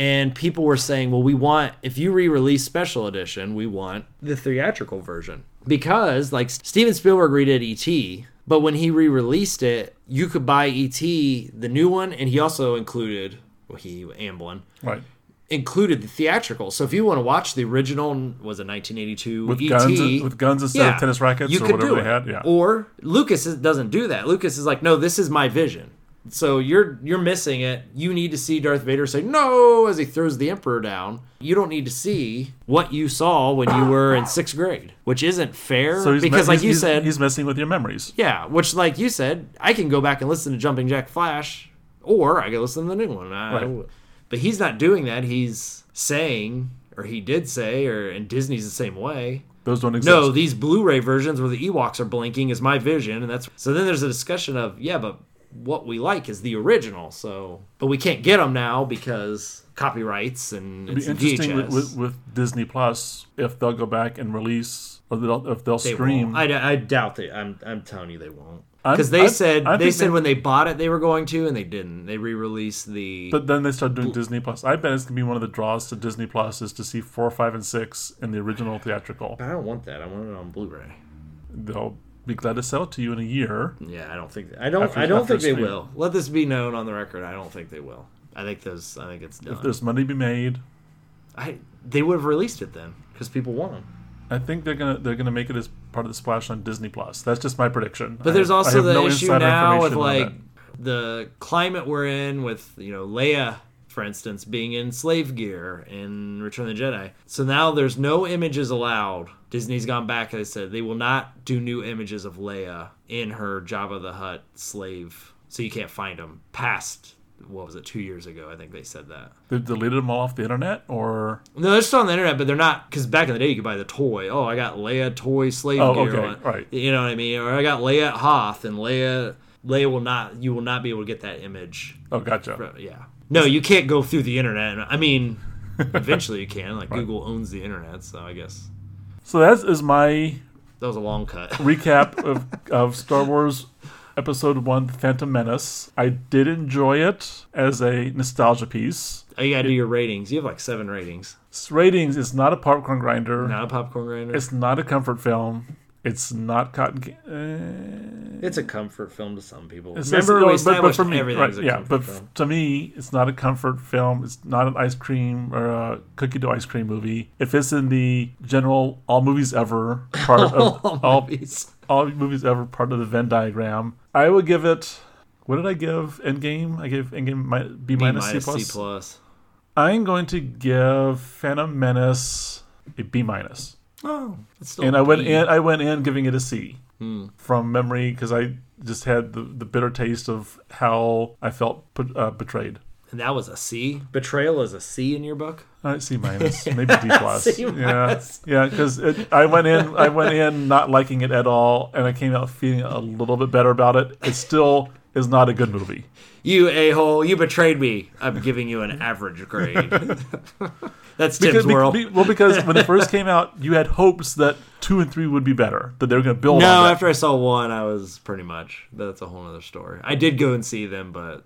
Speaker 2: and people were saying, "Well, we want if you re-release special edition, we want the theatrical version because like Steven Spielberg redid ET." But when he re-released it, you could buy ET, the new one, and he also included well, he Amblin
Speaker 1: right
Speaker 2: included the theatrical. So if you want to watch the original, was it 1982
Speaker 1: with
Speaker 2: ET?
Speaker 1: guns with guns instead of tennis rackets
Speaker 2: you
Speaker 1: or
Speaker 2: could
Speaker 1: whatever
Speaker 2: do
Speaker 1: they
Speaker 2: it.
Speaker 1: had. Yeah,
Speaker 2: Or Lucas doesn't do that. Lucas is like, no, this is my vision. So you're you're missing it. You need to see Darth Vader say no as he throws the Emperor down. You don't need to see what you saw when you were in sixth grade, which isn't fair.
Speaker 1: So he's
Speaker 2: because,
Speaker 1: me-
Speaker 2: like you said,
Speaker 1: he's messing with your memories.
Speaker 2: yeah, which like you said, I can go back and listen to Jumping Jack Flash, or I can listen to the new one. I-
Speaker 1: Right.
Speaker 2: But he's not doing that. He's saying, or he did say, or and Disney's the same way.
Speaker 1: Those don't exist.
Speaker 2: No, these Blu-ray versions where the Ewoks are blinking is my vision, and that's so. Then there's a discussion of yeah, but what we like is the original. So, but we can't get them now because copyrights and
Speaker 1: It'd be interesting with, with, with Disney Plus if they'll go back and release or they'll, if they'll
Speaker 2: They
Speaker 1: stream.
Speaker 2: I, I doubt they. I'm I'm telling you they won't. Because they
Speaker 1: I-
Speaker 2: said
Speaker 1: I
Speaker 2: they said
Speaker 1: they-
Speaker 2: when they bought it they were going to, and they didn't. They re-released the.
Speaker 1: But then they start doing Disney Plus. I bet it's gonna be one of the draws to Disney Plus is to see four, five, and six in the original theatrical.
Speaker 2: I don't want that. I want it on Blu-ray.
Speaker 1: They'll be glad to sell it to you in a year.
Speaker 2: Yeah, I don't think I don't.
Speaker 1: After-
Speaker 2: I don't think they
Speaker 1: stream.
Speaker 2: will. Let this be known on the record. I don't think they will. I think those. I think it's done.
Speaker 1: If there's money to be made,
Speaker 2: I they would have released it then because people want them.
Speaker 1: I think they're gonna they're gonna make it as part of the splash on Disney Plus. That's just my prediction.
Speaker 2: But there's
Speaker 1: I- I
Speaker 2: also the
Speaker 1: no
Speaker 2: issue now with like the climate we're in with you know Leia, for instance, being in slave gear in Return of the Jedi. So now there's no images allowed. Disney's gone back and they said they will not do new images of Leia in her Jabba the Hutt slave. So you can't find them past what was it two years ago? I think they said that.
Speaker 1: They've deleted them all off the internet, or
Speaker 2: No, they're still on the internet, but they're not because back in the day you could buy the toy. Oh, I got Leia toy slave
Speaker 1: Oh,
Speaker 2: gear.
Speaker 1: okay,
Speaker 2: on-
Speaker 1: right.
Speaker 2: You know what I mean? Or I got Leia at Hoth, and Leia Leia will not. You will not be able to get that image.
Speaker 1: oh, gotcha.
Speaker 2: Yeah. No, you can't go through the internet. I mean, eventually you can. Like Google owns the internet, so I guess
Speaker 1: So that is my
Speaker 2: that was a long cut.
Speaker 1: recap of, of Star Wars Episode One: Phantom Menace. I did enjoy it as a nostalgia piece.
Speaker 2: Oh, you gotta do your ratings. You have like seven ratings.
Speaker 1: Ratings is not a popcorn grinder.
Speaker 2: Not a popcorn grinder. It's
Speaker 1: not a comfort film. It's not cotton. Ca- uh,
Speaker 2: a comfort film to some people.
Speaker 1: It's-
Speaker 2: Remember,
Speaker 1: it's-
Speaker 2: we
Speaker 1: but- but for me, right,
Speaker 2: a
Speaker 1: yeah, but
Speaker 2: film.
Speaker 1: f- to me, it's not a comfort film. It's not an ice cream or a cookie dough ice cream movie. It fits in the general all movies ever part of all,
Speaker 2: movies.
Speaker 1: all movies ever part of the Venn diagram. I would give it. What did I give Endgame? I gave Endgame mi- B
Speaker 2: B
Speaker 1: minus C
Speaker 2: minus,
Speaker 1: plus.
Speaker 2: C plus.
Speaker 1: I'm going to give Phantom Menace a B minus.
Speaker 2: Oh, it's still
Speaker 1: and I went in. I went in giving it a C
Speaker 2: Hmm.
Speaker 1: from memory because I just had the, the bitter taste of how I felt put, uh, betrayed.
Speaker 2: And that was a C. Betrayal is a C in your book.
Speaker 1: Uh, C minus, maybe D plus.
Speaker 2: C
Speaker 1: yeah,
Speaker 2: minus.
Speaker 1: yeah, because I went in. I went in not liking it at all, and I came out feeling a little bit better about it. It's still is not a good movie.
Speaker 2: You a hole. You betrayed me. I'm giving you an average grade. That's Tim's
Speaker 1: Because,
Speaker 2: world.
Speaker 1: be- well, because when it first came out, you had hopes that two and three would be better, that they were going to build
Speaker 2: no, after I saw one, I was pretty much. That's a whole other story. I did go and see them, but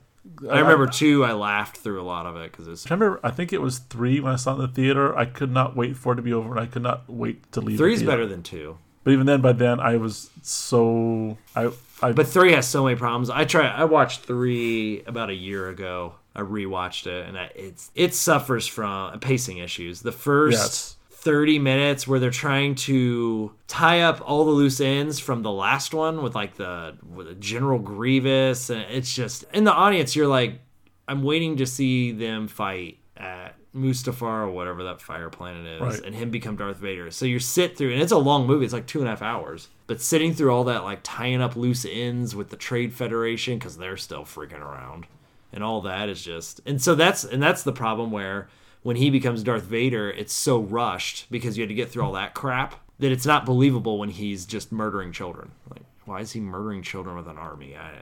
Speaker 2: I remember uh, two. I laughed through a lot of it because it's
Speaker 1: I remember, I think it was three when I saw it in the theater. I could not wait for it to be over, and I could not wait to leave.
Speaker 2: three's better than two.
Speaker 1: But even then, by then, I was so I I
Speaker 2: But three has so many problems. I try. I watched three about a year ago. I rewatched it, and I, it's it suffers from pacing issues. The first
Speaker 1: Yes.
Speaker 2: thirty minutes where they're trying to tie up all the loose ends from the last one with like the with the General Grievous, and it's just in the audience. You're like, I'm waiting to see them fight at Mustafar or whatever that fire planet is,
Speaker 1: Right.
Speaker 2: and him become Darth Vader. So you sit through, and it's a long movie. It's like two and a half hours. But sitting through all that, like tying up loose ends with the Trade Federation because they're still freaking around, and all that is just. And so that's and that's the problem where when he becomes Darth Vader, it's so rushed because you had to get through all that crap that it's not believable when he's just murdering children. Like, why is he murdering children with an army? I,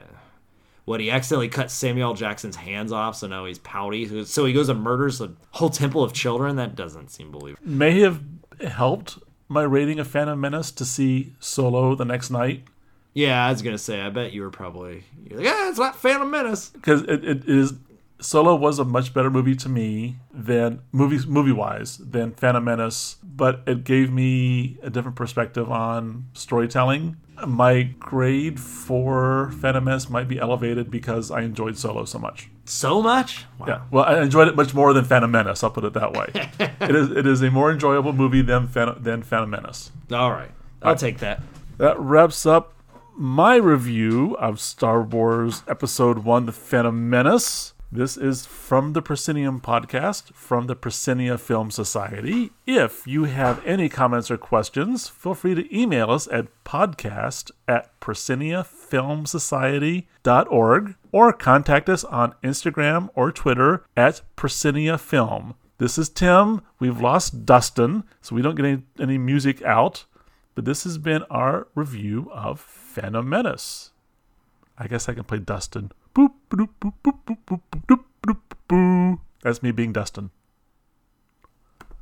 Speaker 2: what he accidentally cut Samuel Jackson's hands off, so now he's pouty. So he goes and murders a whole temple of children. That doesn't seem believable.
Speaker 1: may have helped my rating of Phantom Menace to see Solo the next night
Speaker 2: Yeah, I was gonna say. I bet you were probably you're like, yeah, it's not Phantom Menace.
Speaker 1: because it, it is Solo was a much better movie to me than movie movie wise than Phantom Menace, but it gave me a different perspective on storytelling. My grade for Phantom Menace might be elevated because I enjoyed Solo so much.
Speaker 2: So much. Wow.
Speaker 1: Yeah, well, I enjoyed it much more than Phantom Menace. I'll put it that way. it is it is a more enjoyable movie than Phantom, than Phantom Menace.
Speaker 2: All right, I'll take that.
Speaker 1: That wraps up my review of Star Wars Episode 1 The Phantom Menace. This is from the Proscenium podcast from the Proscenia Film Society. If you have any comments or questions, feel free to email us at podcast at prosceniafilmsociety.org or contact us on Instagram or Twitter at Proscenia Film. This is Tim. We've lost Dustin, so we don't get any, any music out. But this has been our review of Phantom Menace. I guess I can play Dustin. Boop boop boop boop boop boop boop boop boop boop. That's me being Dustin.